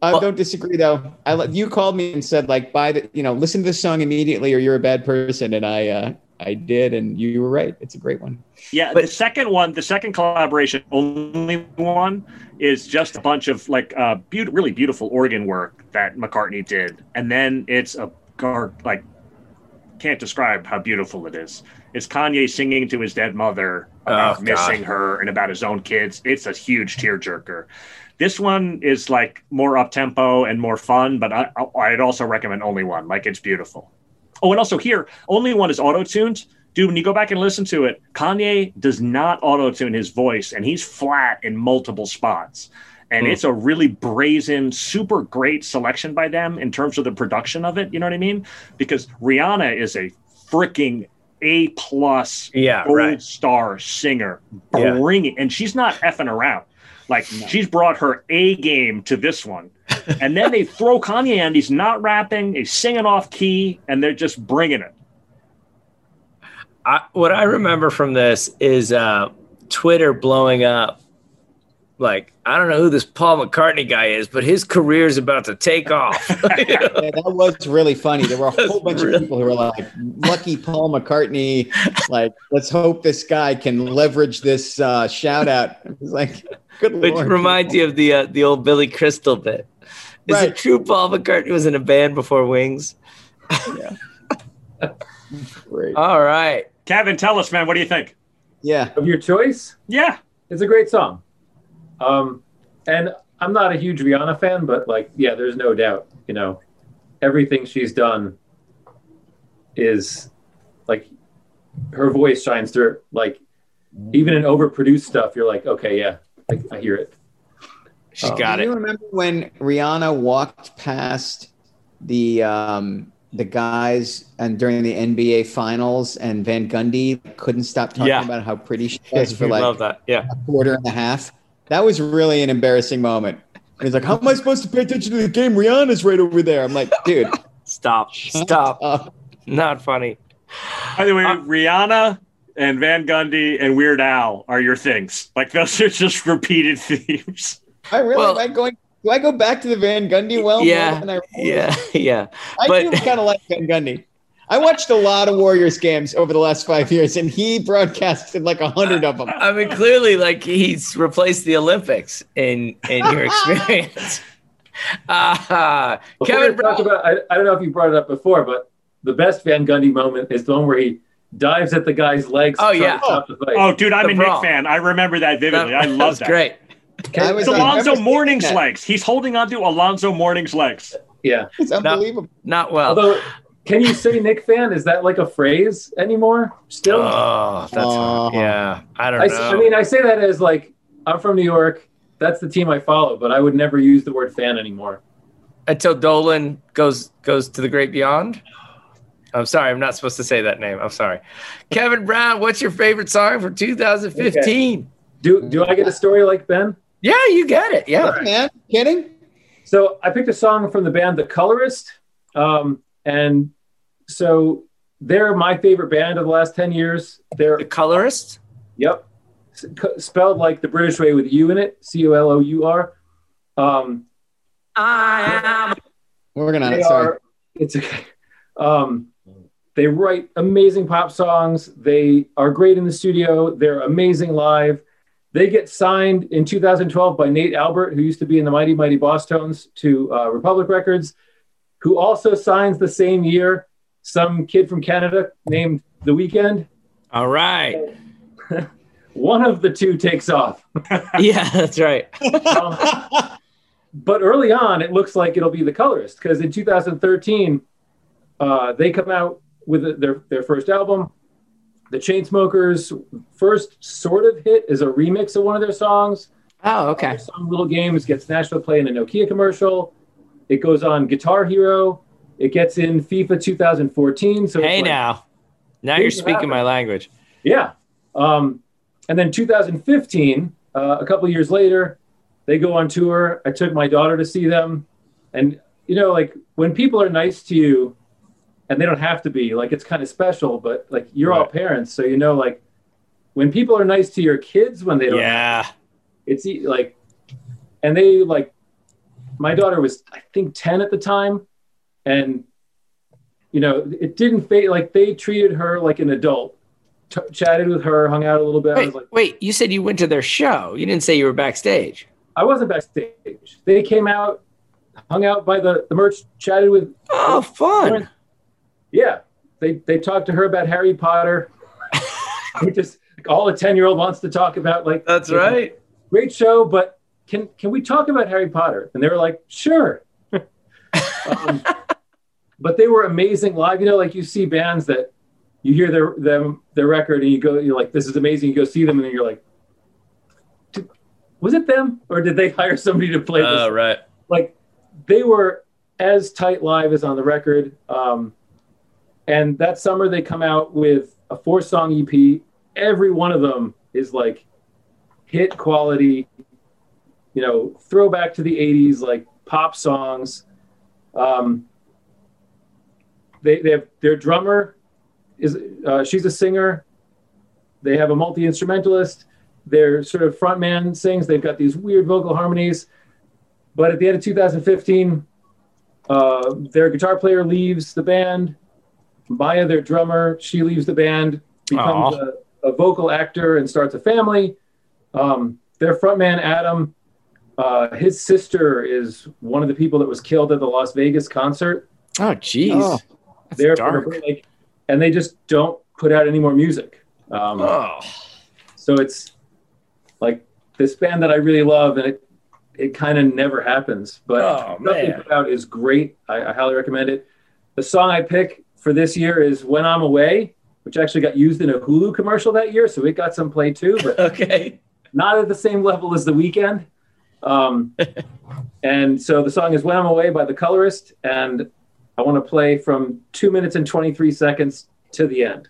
S5: I don't disagree though. I let- you called me and said like buy the you know listen to this song immediately or you're a bad person and I uh, I did and you were right. It's a great one.
S4: Yeah, but, the second one, the second collaboration, only one, is just a bunch of like uh, be- really beautiful organ work that McCartney did, and then it's a gar- like can't describe how beautiful it is. It's Kanye singing to his dead mother about
S3: Oh, God.
S4: missing her and about his own kids. It's a huge tearjerker. This one is like more up tempo and more fun, but I, I'd also recommend only one. Like it's beautiful. Oh, and also here, only one is auto tuned. Dude, when you go back and listen to it, Kanye does not auto tune his voice, and he's flat in multiple spots. And
S3: Hmm.
S4: it's a really brazen, super great selection by them in terms of the production of it. You know what I mean? Because Rihanna is a freaking A plus
S3: Yeah,
S4: gold
S3: right.
S4: star singer.
S3: Yeah.
S4: Bring it. And she's not effing around. Like she's brought her A game to this one. and then they throw Kanye and he's not rapping, he's singing off key, and they're just bringing it.
S3: I, what I remember from this is uh, Twitter blowing up. Like, I don't know who this Paul McCartney guy is, but his career is about to take off.
S5: Yeah, that was really funny. There were a whole bunch of people who were like, "Lucky Paul McCartney!" Like, let's hope this guy can leverage this uh, shout out. It was like, good
S3: Which
S5: lord.
S3: reminds you of the uh, the old Billy Crystal bit. Is
S5: Right.
S3: it true Paul McCartney was in a band before Wings? Yeah.
S5: Great.
S3: All right.
S4: Kevin, tell us, man, what do you think?
S5: Yeah.
S2: Of your choice,
S4: Yeah.
S2: it's a great song. Um, and I'm not a huge Rihanna fan, but like, yeah, there's no doubt. You know, everything she's done is like her voice shines through. Like, even in overproduced stuff, you're like, okay, yeah, I, I hear it.
S3: She's
S2: Oh.
S3: got it.
S5: Do you remember when Rihanna walked past the um, the guys and during the NBA finals and Van Gundy couldn't stop talking
S3: Yeah.
S5: about how pretty she was for
S3: We
S5: like
S3: love that. Yeah.
S5: a quarter and a half? That was really an embarrassing moment. And he's like, "How am I supposed to pay attention to the game? Rihanna's right over there." I'm like, "Dude,
S3: Stop. Stop.
S5: up."
S3: Not funny.
S4: By the way,
S3: Uh,
S4: Rihanna and Van Gundy and Weird Al are your things. Like those are just repeated themes.
S5: I really
S3: Well-
S5: am I going. Do I go back to the Van Gundy well? more
S3: Yeah.
S5: than I-
S3: Yeah. Yeah.
S5: I
S3: But-
S5: do kind of like Van Gundy. I watched a lot of Warriors games over the last five years, and he broadcasted like a hundred of them.
S3: I mean, clearly, like he's replaced the Olympics in in your experience. Uh, Kevin
S2: we about, I, I don't know if you brought it up before, but the best Van Gundy moment is the one where he dives at the guy's legs.
S3: Oh, yeah.
S2: to stop the fight.
S4: Oh, dude, I'm
S3: The
S4: a
S3: brawl.
S4: Knick fan. I remember that vividly. I love
S3: That's
S4: that.
S3: great.
S5: I was
S4: It's
S5: like, I
S4: Alonzo
S5: remember seeing
S4: Mourning's legs. He's holding onto Alonzo Mourning's legs.
S2: Yeah.
S5: It's unbelievable.
S3: Not well.
S2: Although, can you say Knick fan? Is that like a phrase anymore? Still?
S3: Oh, that's
S5: Oh.
S3: yeah. I don't
S2: I,
S3: know.
S2: s- I mean, I say that as like I'm from New York. That's the team I follow, but I would never use the word fan anymore.
S3: Until Dolan goes goes to the great beyond. I'm sorry, I'm not supposed to say that name. I'm sorry. Kevin Brown, what's your favorite song for 2015?
S2: Do do I get a story like Ben?
S3: Yeah, you get it. Yeah.
S5: Man, kidding?
S2: So I picked a song from the band The Colourist, um, and so they're my favorite band of the last ten years. They're
S3: The colourist?
S2: Yep. S- c- Spelled like the British way with U in it, C O L O U R. Um,
S5: We're working on
S2: they
S5: it. Sorry.
S2: are, it's okay. Um, they write amazing pop songs. They are great in the studio. They're amazing live. They get signed in 2012 by Nate Albert, who used to be in the Mighty Mighty Bosstones, to uh, Republic Records, who also signs the same year some kid from Canada named The Weeknd.
S3: All right.
S2: One of the two takes off.
S3: Yeah, that's right.
S2: Um, but early on, it looks like it'll be the colourist because in 2013, uh, they come out with their their first album. The Chainsmokers' first sort of hit is a remix of one of their songs.
S3: Oh, okay.
S2: Their song "Little Games" gets national play in a Nokia commercial. It goes on Guitar Hero. It gets in FIFA 2014. So
S3: Hey
S2: like-
S3: now. Now you're speaking
S2: happen.
S3: my language.
S2: yeah. Um, and then 2015, uh, a couple years later, they go on tour. I took my daughter to see them. And, you know, like when people are nice to you and they don't have to be, like it's kind of special, but like you're all parents. So, you know, like when people are nice to your kids when they don't,
S3: Yeah.
S2: it's like, and they like, my daughter was, I think, 10 at the time. And, you know, it didn't fade. Like they treated her like an adult, T- chatted with her, hung out a little bit. I
S3: Wait,
S2: was like,
S3: wait, you said you went to their show. You didn't say you were backstage.
S2: I wasn't backstage. They came out, hung out by the, the merch, chatted with,
S3: Oh, fun.
S2: yeah. They, they talked to her about Harry Potter. Which is all a 10 year old wants to talk about. Like,
S3: That's
S2: you know,
S3: right.
S2: great show, but can can we talk about Harry Potter? And they were like, sure. um, but they were amazing live. You know, like you see bands that you hear their them their record and you go, you're like, this is amazing. You go see them and then you're like, was it them or did they hire somebody to play this?
S3: Oh, right.
S2: like they were as tight live as on the record. Um, and that summer they come out with a four song EP. Every one of them is like hit quality. you know, throwback to the '80s, like pop songs. Um, they they have their drummer is uh, she's a singer. They have a multi instrumentalist. Their sort of frontman sings. They've got these weird vocal harmonies. But at the end of 2015, uh, their guitar player leaves the band. Maya, their drummer, she leaves the band, becomes a, a vocal actor, and starts a family. Um, their frontman, Adam, uh, his sister is one of the people that was killed at the Las Vegas concert.
S3: Oh, jeez.
S5: Oh.
S3: That's
S2: They're
S3: dark.
S2: like, and they just don't put out any more music. Um,
S3: Oh.
S2: so it's like this band that I really love, and it it kind of never happens. But
S3: Oh, man.
S2: put out is great. I, I highly recommend it. The song I pick for this year is "When I'm Away," which actually got used in a Hulu commercial that year, so it got some play too, but
S3: Okay.
S2: not at the same level as the Weeknd. Um, and so the song is "When I'm Away" by the Colourist, and I want to play from two minutes and 23 seconds to the end.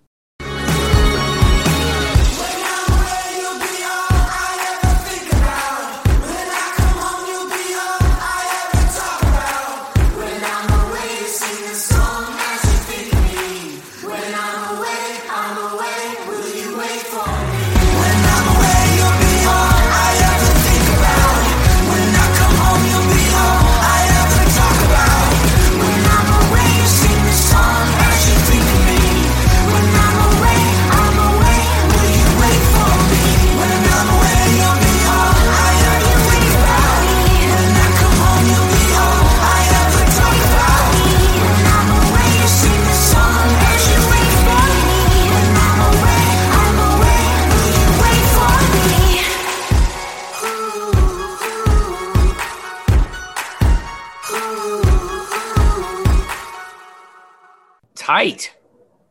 S3: Tight.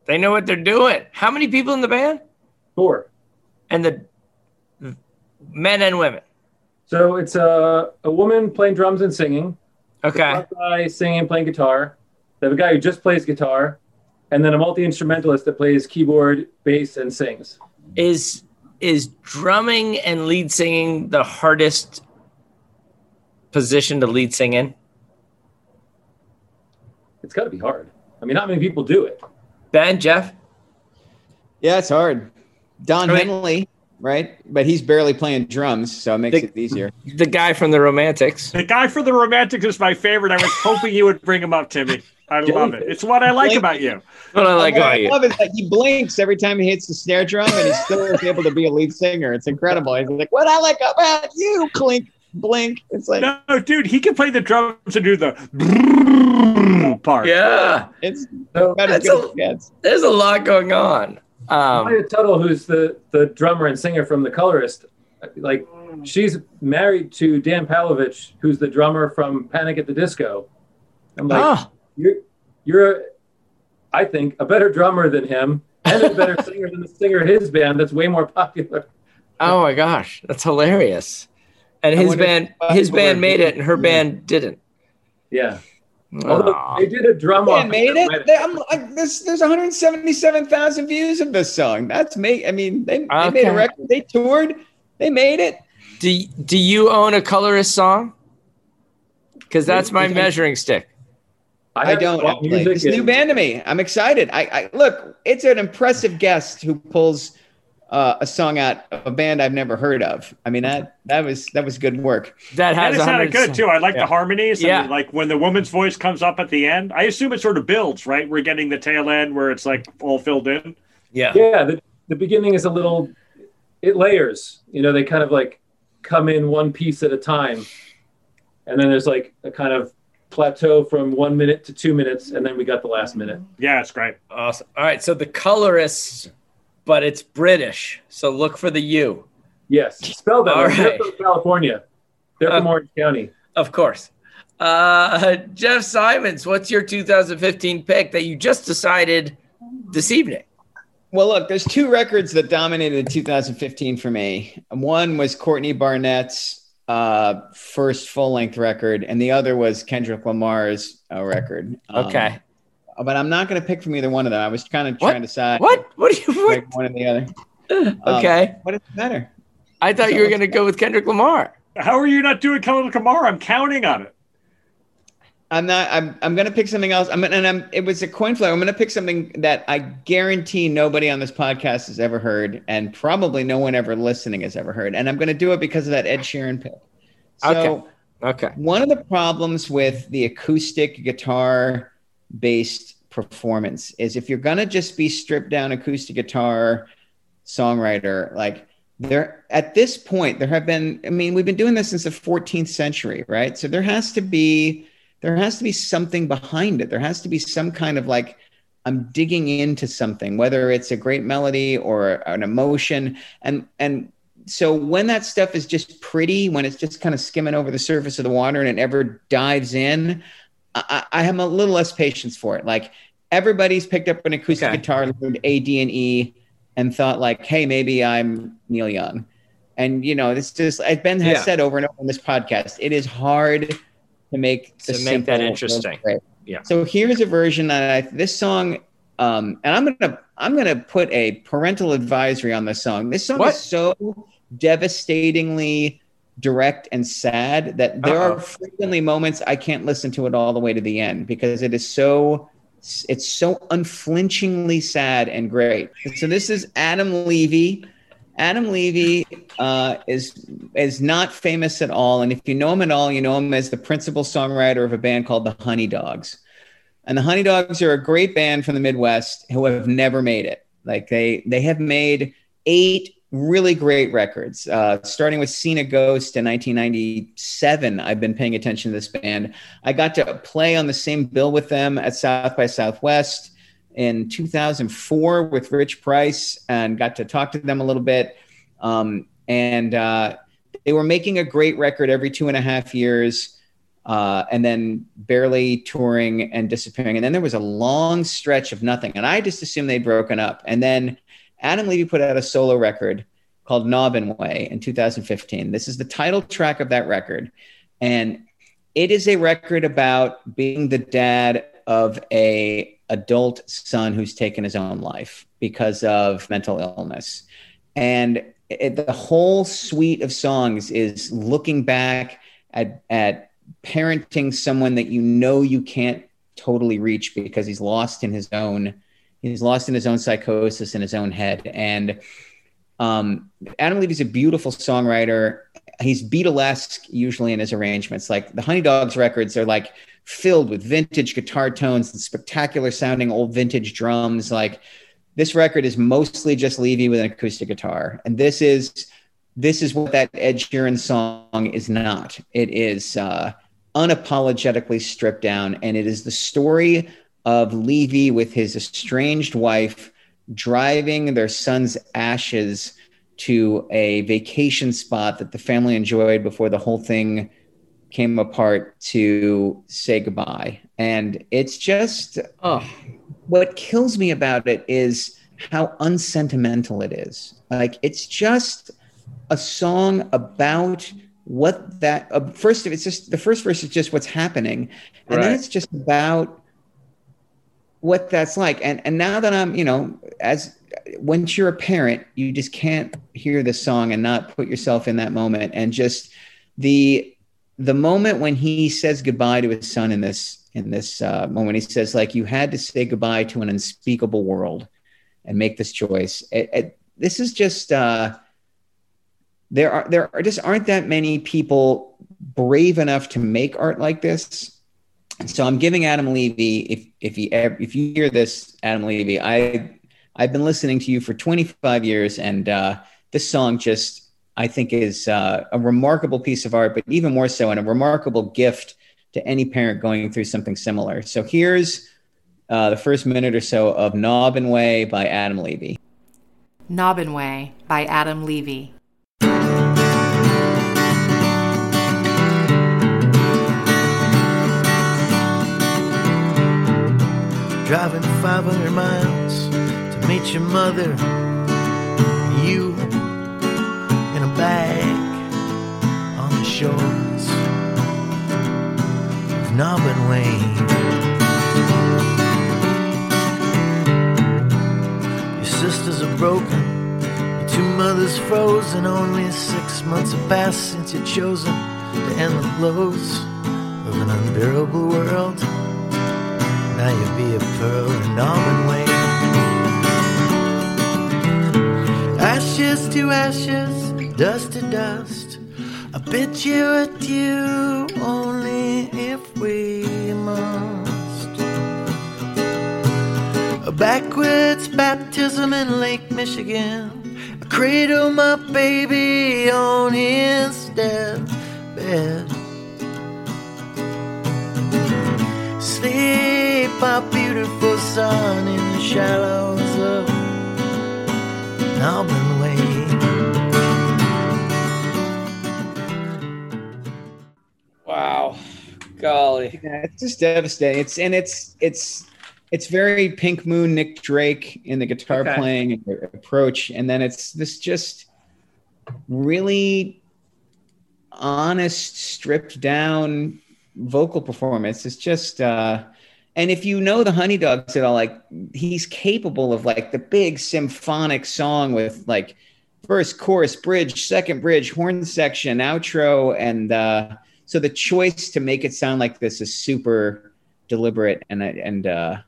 S3: They know what they're doing. How many people in the band?
S2: Four.
S3: And the men and women.
S2: So it's a, a woman playing drums and singing.
S3: Okay.
S2: Guy singing and playing guitar. They have a guy who just plays guitar, and then a multi instrumentalist that plays keyboard, bass, and sings.
S3: Is is drumming and lead singing the hardest position to lead sing in?
S2: It's got to be hard. I mean, not many people do it.
S3: Ben, Jeff?
S5: Yeah, it's hard. Don
S3: I mean-
S5: Henley, right? But he's barely playing drums, so it makes
S3: The-
S5: it easier.
S3: The guy from the Romantics.
S4: The guy from the Romantics is my favorite. I was hoping you would bring him up, Timmy. I love it. It's what I like about you.
S3: What I like
S5: what
S3: about
S5: I
S3: you.
S5: love is that he blinks every time he hits the snare drum, and he still is able to be a lead singer. It's incredible. He's like, "What I like about you, clink, blink." It's like
S4: No, dude, he can play the drums and do the part.
S3: Yeah.
S5: it's
S2: So
S3: That's a-
S5: it.
S3: There's a lot going on. Um,
S2: Maya Tuttle, who's the, the drummer and singer from The Colourist, like she's married to Dan Pawlovich, who's the drummer from Panic at the Disco. I'm like,
S3: oh,
S2: you're, you're, I think, a better drummer than him and a better singer than the singer of his band that's way more popular.
S3: oh my gosh, that's hilarious. And
S5: I
S3: his band, his band made it, and her band didn't.
S2: Yeah. Although
S3: ah.
S2: they did a drum
S5: Yeah,
S2: off.
S5: made it. They- I'm like, there's there's 177,000 views of this song. That's me. I mean, they, they made a record. They toured. They made it.
S3: Do Do you own a colourist song? Because that's my measuring stick.
S5: I
S2: have
S5: don't.
S2: pop
S5: It's
S2: and-
S5: new band to me. I'm excited. I, I look. It's an impressive guest who pulls uh, a song out of a band I've never heard of. I mean that that was that was good work.
S3: That
S4: And
S3: has
S4: it sounded good too. I like
S3: Yeah.
S4: the harmonies.
S3: Yeah.
S4: And like when the woman's voice comes up at the end, I assume it sort of builds, right? We're getting the tail end where it's like all filled in.
S3: Yeah.
S2: Yeah, the, the beginning is a little, it layers. You know, they kind of like come in one piece at a time. And then there's like a kind of plateau from one minute to two minutes. And then we got the last minute.
S4: Yeah, it's great.
S3: Awesome. All right. So the colourists, but it's British. So look for the U,
S2: Yes, spell that.
S3: All
S2: out. They're from California. They're from
S3: Uh,
S2: Orange County.
S3: of course. Uh, Jeff Simons, what's your 2015 pick that you just decided this evening?
S5: Well, look, there's two records that dominated 2015 for me. One was Courtney Barnett's uh, first full length record, and the other was Kendrick Lamar's uh, record. Um,
S3: Okay.
S5: But I'm not going to pick from either one of them. I was kind of
S3: What?
S5: trying to decide
S3: What? What do you? What?
S5: pick one or the other. Um,
S3: Okay.
S5: what is better?
S3: I thought you were going to go with Kendrick Lamar.
S4: How are you not doing Kendrick Lamar? I'm counting on it.
S5: I'm not. I'm. I'm gonna pick something else. I'm. And I'm. It was a coin flip. I'm gonna pick something that I guarantee nobody on this podcast has ever heard, and probably no one ever listening has ever heard. And I'm gonna do it because of that Ed Sheeran pick. So,
S3: Okay. Okay.
S5: One of the problems with the acoustic guitar based performance is if you're gonna just be stripped down acoustic guitar songwriter, like there at this point, there have been, I mean, we've been doing this since the 14th century, right? So there has to be there has to be something behind it. There has to be some kind of like I'm digging into something, whether it's a great melody or an emotion. And and so when that stuff is just pretty, when it's just kind of skimming over the surface of the water and it never dives in, I, I have a little less patience for it. Like everybody's picked up an acoustic
S3: Okay.
S5: guitar, learned A, D, and E, and thought like, hey, maybe I'm Neil Young. And you know, it's just as Ben has
S3: Yeah.
S5: said over and over on this podcast, it is hard to make the
S3: To make that interesting. Yeah.
S5: So here's a version that I this song, um, and I'm gonna I'm gonna put a parental advisory on this song. This song
S3: What?
S5: is so devastatingly direct and sad that there
S3: Uh-oh.
S5: are frequently moments I can't listen to it all the way to the end because it is so it's so unflinchingly sad and great. So this is Adam Levy. Adam Levy uh, is is not famous at all, and if you know him at all, you know him as the principal songwriter of a band called the Honeydogs. And the Honeydogs are a great band from the Midwest who have never made it. Like they they have made eight really great records, uh, starting with Seen a Ghost in 1997. I've been paying attention to this band. I got to play on the same bill with them at South by Southwest in 2004 with Rich Price and got to talk to them a little bit. Um, and uh, they were making a great record every two and a half years uh, and then barely touring and disappearing. And then there was a long stretch of nothing. And I just assumed they'd broken up. And then Adam Levy put out a solo record called Naubinway in 2015. This is the title track of that record. And it is a record about being the dad of a adult son who's taken his own life because of mental illness. And it, the whole suite of songs is looking back at, at parenting someone that you know you can't totally reach because he's lost in his own he's lost in his own psychosis in his own head. And um, adam levy's a beautiful songwriter. He's beatlesque usually in his arrangements. Like the honeydogs records are like filled with vintage guitar tones and spectacular sounding old vintage drums. Like this record is mostly just levy with an acoustic guitar. And this is this is what that ed sheeran song is not. It is uh, unapologetically stripped down and it is the story of levy with his estranged wife driving their son's ashes to a vacation spot that the family enjoyed before the whole thing came apart to say goodbye. And it's just
S3: Oh,
S5: what kills me about it is how unsentimental it is. Like it's just a song about what that uh, first it's just the first verse is just what's happening and then it's just about what that's like. And and now that i'm you know as once you're a parent you just can't hear the song and not put yourself in that moment. And just the the moment when he says goodbye to his son in this in this uh, moment he says like you had to say goodbye to an unspeakable world and make this choice. It, it, this is just uh there are there are just aren't that many people brave enough to make art like this so i'm giving adam levy if if you if you hear this adam levy i i've been listening to you for 25 years and uh this song just i think is uh, a remarkable piece of art but even more so and a remarkable gift to any parent going through something similar so here's uh, the first minute or so of Naubinway by adam levy
S1: Naubinway by Adam Levy.
S11: Driving 500 miles to meet your mother. You in a bag on the shores of Naubinway. Your sisters are broken, your Two mothers frozen, only six months have passed since you've chosen to end the blows of an unbearable world. Now you'll be a pearl and almond way. Ashes to ashes, dust to dust. I bid you adieu only if we must. A backwards baptism in Lake Michigan. I cradle my baby on his deathbed. Sleep, my beautiful sun in the shallows of Naubinway.
S3: Wow. Golly.
S5: Yeah, it's just devastating. It's and it's it's it's very Pink Moon, Nick Drake in the guitar
S3: Okay.
S5: playing and the approach, and then it's this just really honest, stripped down vocal performance. It's just uh and if you know the Honeydogs at all, like he's capable of like the big symphonic song with like first chorus, bridge, second bridge, horn section, outro, and uh, so the choice to make it sound like this is super deliberate and and uh,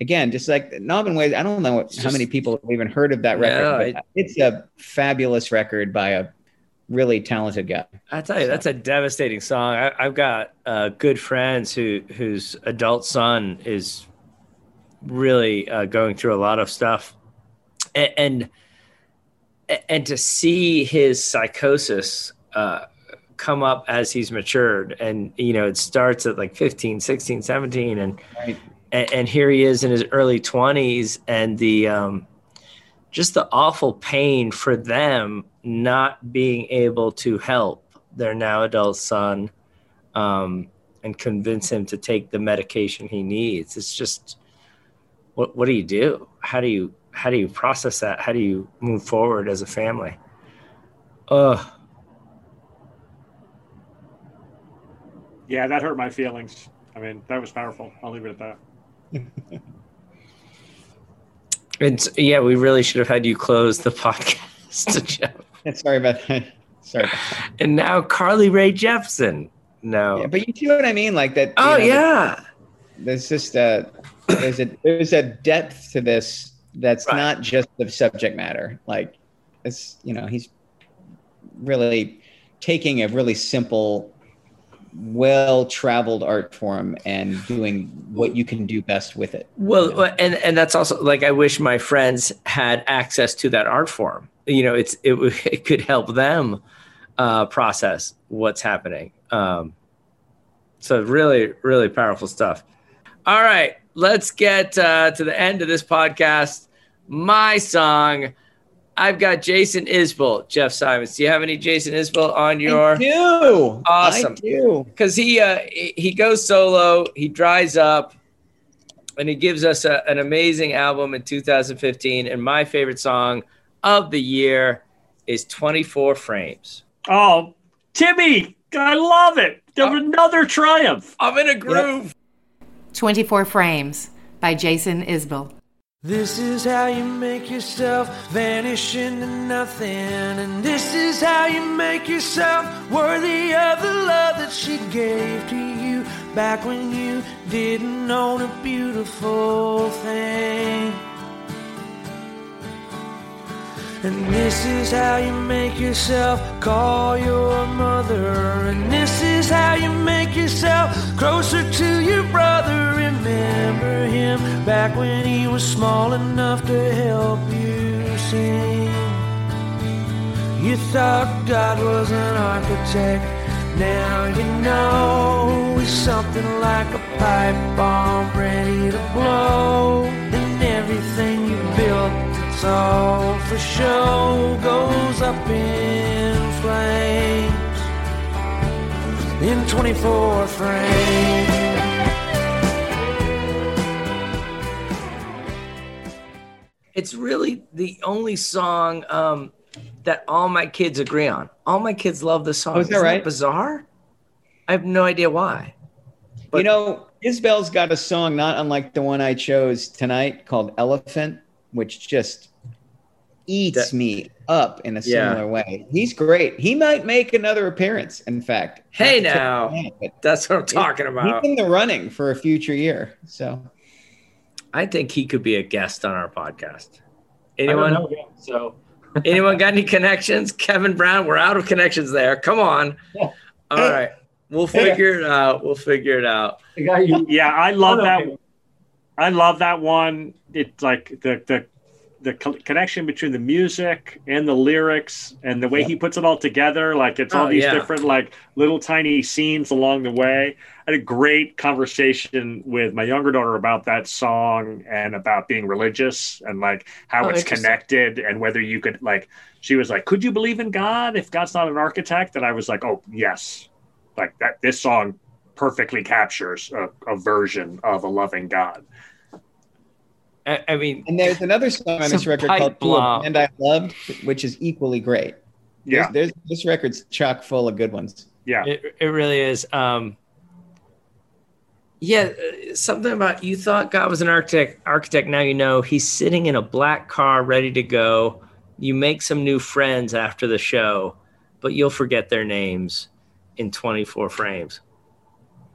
S5: again, just like Naubinways, I don't know what, how many people have even heard of that record.
S3: Yeah,
S5: but it's a fabulous record by a really talented guy.
S3: I tell you, that's a devastating song. I, I've got uh, good friends who whose adult son is really uh, going through a lot of stuff, and and, and to see his psychosis uh, come up as he's matured, and you know, it starts at like 15, 16, 17, and
S5: Right.
S3: and, and here he is in his early 20s and the um, just the awful pain for them not being able to help their now adult son um, and convince him to take the medication he needs it's just what, what do you do how do you how do you process that how do you move forward as a family Ugh.
S4: Yeah, that hurt my feelings. I mean, that was powerful. I'll leave it at that.
S3: it's yeah we really should have had you close the podcast Jeff.
S5: Sorry about that. Sorry. About that.
S3: and now carly rae jepsen no
S5: Yeah, but you see what I mean? Like that. you
S3: oh
S5: know,
S3: yeah
S5: there's just a there's a there's a depth to this that's
S3: Right.
S5: not just the subject matter. Like it's you know he's really taking a really simple, well traveled art form and doing what you can do best with it.
S3: Well, and and that's also like I wish my friends had access to that art form. You know, it's it it could help them uh, process what's happening. Um, so really, really powerful stuff. All right, let's get uh, to the end of this podcast. My song. I've got Jason Isbell, Jeff Simons. Do you have any Jason Isbell on your?
S5: I do.
S3: Awesome.
S5: I do.
S3: because he uh, he goes solo, he dries up, and he gives us a, an amazing album in 2015. And my favorite song of the year is 24 Frames.
S4: Oh, Timmy, I love it. Uh, another triumph.
S3: I'm in a groove.
S1: 24 Frames by Jason Isbell.
S12: This is how you make yourself vanish into nothing. And this is how you make yourself worthy of the love that she gave to you back when you didn't own a beautiful thing. And this is how you make yourself call your mother. And this is how you make yourself closer to your brother. Remember him back when he was small enough to help you sing. You thought God was an architect. Now you know he's something like a pipe bomb ready to blow. It's all for show, goes up in flames in 24 frames.
S3: It's really the only song um, that all my kids agree on. All my kids love the song.
S5: Oh, is that
S3: Isn't
S5: right?
S3: bizarre? I have no idea why.
S5: But- you know, Isbell's got a song not unlike the one I chose tonight called Elephant, which just eats me up in a
S3: Yeah.
S5: similar way. He's great. He might make another appearance. In fact,
S3: Hey now.
S5: take
S3: That's what I'm talking about.
S5: He's
S3: about.
S5: in the running for a future year. So
S3: I think he could be a guest on our podcast. Anyone?
S2: know him, so
S3: Anyone got any connections? Kevin Brown, we're out of connections there. Come on. All right. We'll figure it out. We'll figure it out.
S2: the guy you
S4: Yeah, I love
S2: no.
S4: that. I love that one. It's like the the the co- connection between the music and the lyrics and the way he puts it all together. Like it's all
S3: Oh,
S4: these
S3: yeah.
S4: different like little tiny scenes along the way. I had a great conversation with my younger daughter about that song and about being religious and like how
S3: Oh,
S4: it's connected and whether you could like. She was like, "Could you believe in God if God's not an architect?" And I was like, "Oh yes." Like that. This song perfectly captures a, a version of a loving God.
S3: I, I mean,
S5: and there's another song on this record called "To a
S3: bomb.
S5: Band I Loved," which is equally great.
S4: Yeah,
S5: There's, there's this record's chock full of good ones.
S4: yeah.
S3: it, it really is. Um, yeah, uh, something about you thought God was an architect. Architect. Now you know he's sitting in a black car, ready to go. You make some new friends after the show, but you'll forget their names in 24 frames.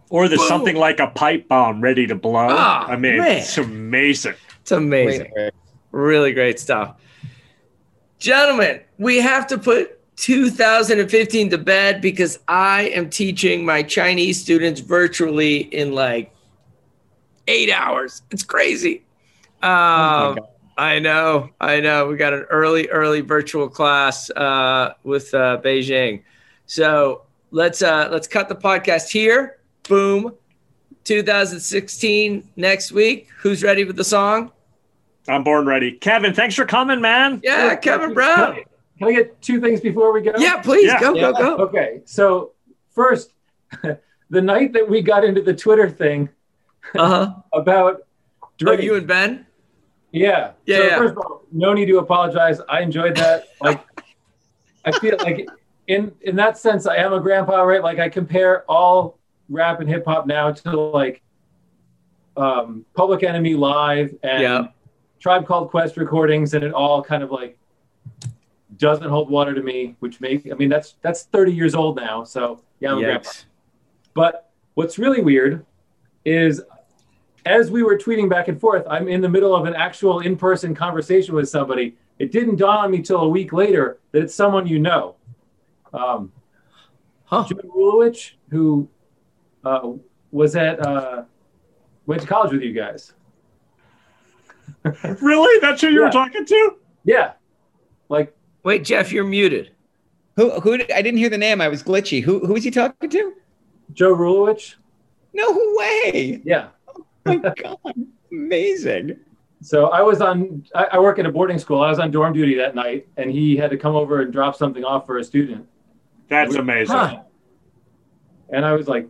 S4: Or there's
S3: Boom.
S4: something like a pipe bomb ready to blow.
S3: Ah,
S4: I mean,
S3: man.
S4: it's amazing.
S3: It's amazing.
S5: Great.
S3: Really great stuff. Gentlemen, we have to put 2015 to bed because I am teaching my Chinese students virtually in like eight hours. It's crazy.
S5: Oh
S3: Um,
S5: God.
S3: I know, I know. We got an early, early virtual class uh, with uh, Beijing. So let's uh, let's cut the podcast here. Boom. 2016 next week. Who's ready with the song?
S4: I'm born ready. Kevin, thanks for coming, man.
S3: Yeah, Kevin Brown.
S2: Can I, can I get two things before we go?
S3: Yeah, please
S4: Yeah.
S3: go,
S5: Yeah.
S3: go, go.
S2: Okay, so first, the night that we got into the Twitter thing
S3: Uh huh.
S2: about
S3: Oh, you and Ben?
S2: yeah,
S3: Yeah,
S2: So
S3: yeah.
S2: First of all, no need to apologize. I enjoyed that. Like, I feel like in in that sense, I am a grandpa, right? Like, I compare all rap and hip hop now to like um, Public Enemy Live and
S3: Yeah.
S2: Tribe Called Quest recordings, and it all kind of like doesn't hold water to me. Which make I mean that's that's 30 years old now, so yeah, I'm a grandpa. But what's really weird is as we were tweeting back and forth, I'm in the middle of an actual in person conversation with somebody. It didn't dawn on me till a week later that it's someone you know. Um,
S3: Huh.
S2: Joe Rulowich, who uh, was at, uh, went to college with you guys.
S4: Really? That's who you
S2: Yeah.
S4: were talking to?
S2: Yeah. Like,
S3: Wait, Jeff, you're muted.
S5: Who? Who? I didn't hear the name. I was glitchy. Who? Who was he talking to?
S2: Joe Rulowich.
S5: No way!
S2: Yeah.
S5: Oh my god! Amazing.
S2: So I was on, I, I work at a boarding school. I was on dorm duty that night, and he had to come over and drop something off for a student.
S4: That's amazing.
S2: Huh. And I was like,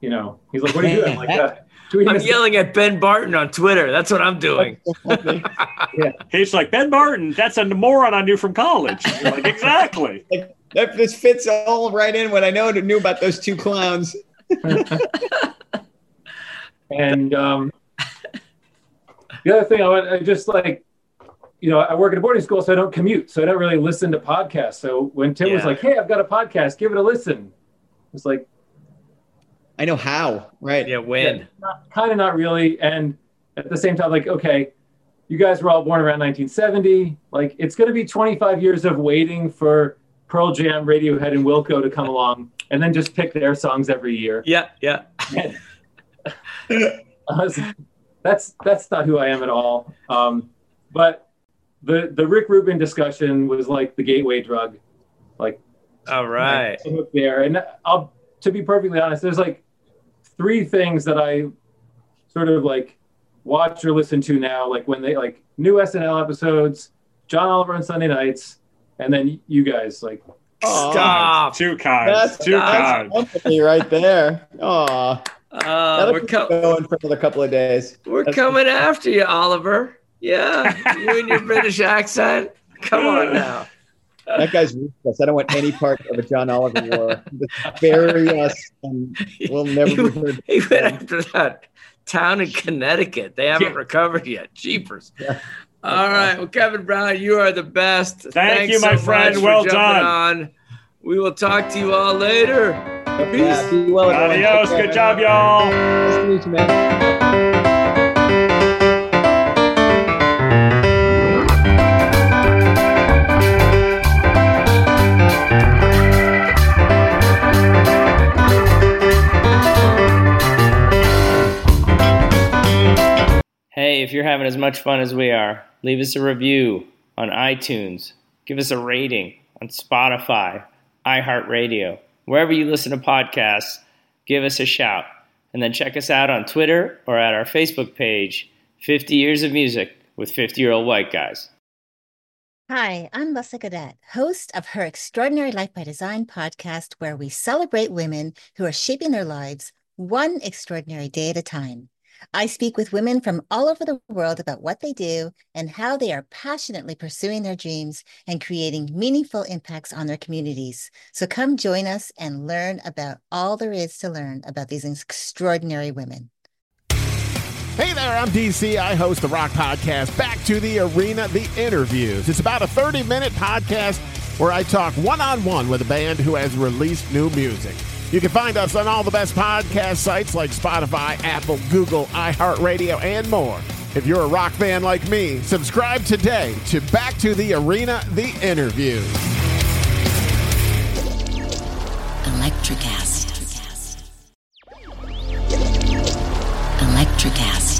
S2: you know, he's like, what are you doing? I'm like, uh, tweeting
S3: I'm yelling at Ben Barton on Twitter. That's what I'm doing.
S4: He's like, Ben Barton, that's a moron I knew from college. You're like, exactly.
S5: That this fits all right in what I know knew about those two clowns.
S2: And um, the other thing, I, want, I just like, you know, I work at a boarding school, so I don't commute, so I don't really listen to podcasts. So when Tim was like, "Hey, I've got a podcast, give it a listen," it's like,
S5: I know how. Right.
S3: Yeah, when?
S2: not, kind of not really. And at the same time, like, okay, you guys were all born around 1970. Like, it's going to be 25 years of waiting for Pearl Jam, Radiohead, and Wilco to come along, and then just pick their songs every year.
S3: Yeah, yeah.
S2: Was- that's that's not who I am at all. Um, but the the Rick Rubin discussion was like the gateway drug. Like
S3: All right.
S2: There, and I'll to be perfectly honest, there's like three things that I sort of like watch or listen to now, like when they like new SNL episodes, John Oliver on Sunday nights, and then you guys like
S3: Stop.
S4: two kind.
S5: That's,
S4: Too
S5: that's
S4: kind.
S5: company right there. Oh,
S3: Uh, we're, co-
S5: going for another couple of days.
S3: we're
S5: That's-
S3: coming after you, Oliver. Yeah, you and your British accent. Come on now.
S5: That guy's ruthless. I don't want any part of a John Oliver war. Just bury us, and we'll never
S3: He
S5: be heard.
S3: he went after that town in Connecticut. They haven't
S2: Yeah.
S3: recovered yet. Jeepers.
S5: Yeah.
S3: All right. Well, Kevin Brown, you are the best.
S4: Thank you, my
S3: so
S4: friend. Well done.
S3: On. We will talk to you all later. Peace.
S5: Yeah, be well.
S4: Adios. Good job, y'all.
S5: Nice to meet you, man.
S3: Hey, if you're having as much fun as we are, leave us a review on iTunes. Give us a rating on Spotify, iHeartRadio. Wherever you listen to podcasts, give us a shout. And then check us out on Twitter or at our Facebook page, 50 Years of Music with 50 Year Old White Guys.
S13: Hi, I'm Leslie Godet, host of her Extraordinary Life by Design podcast, where we celebrate women who are shaping their lives one extraordinary day at a time. I speak with women from all over the world about what they do and how they are passionately pursuing their dreams and creating meaningful impacts on their communities. So come join us and learn about all there is to learn about these extraordinary women.
S14: Hey there, I'm DC. I host the Rock Podcast, Back to the Arena, The Interviews. It's about a 30 minute podcast where I talk one on one with a band who has released new music. You can find us on all the best podcast sites like Spotify, Apple, Google, iHeartRadio, and more. If you're a rock fan like me, subscribe today to Back to the Arena, The Interviews.
S13: Electricast. Electricast.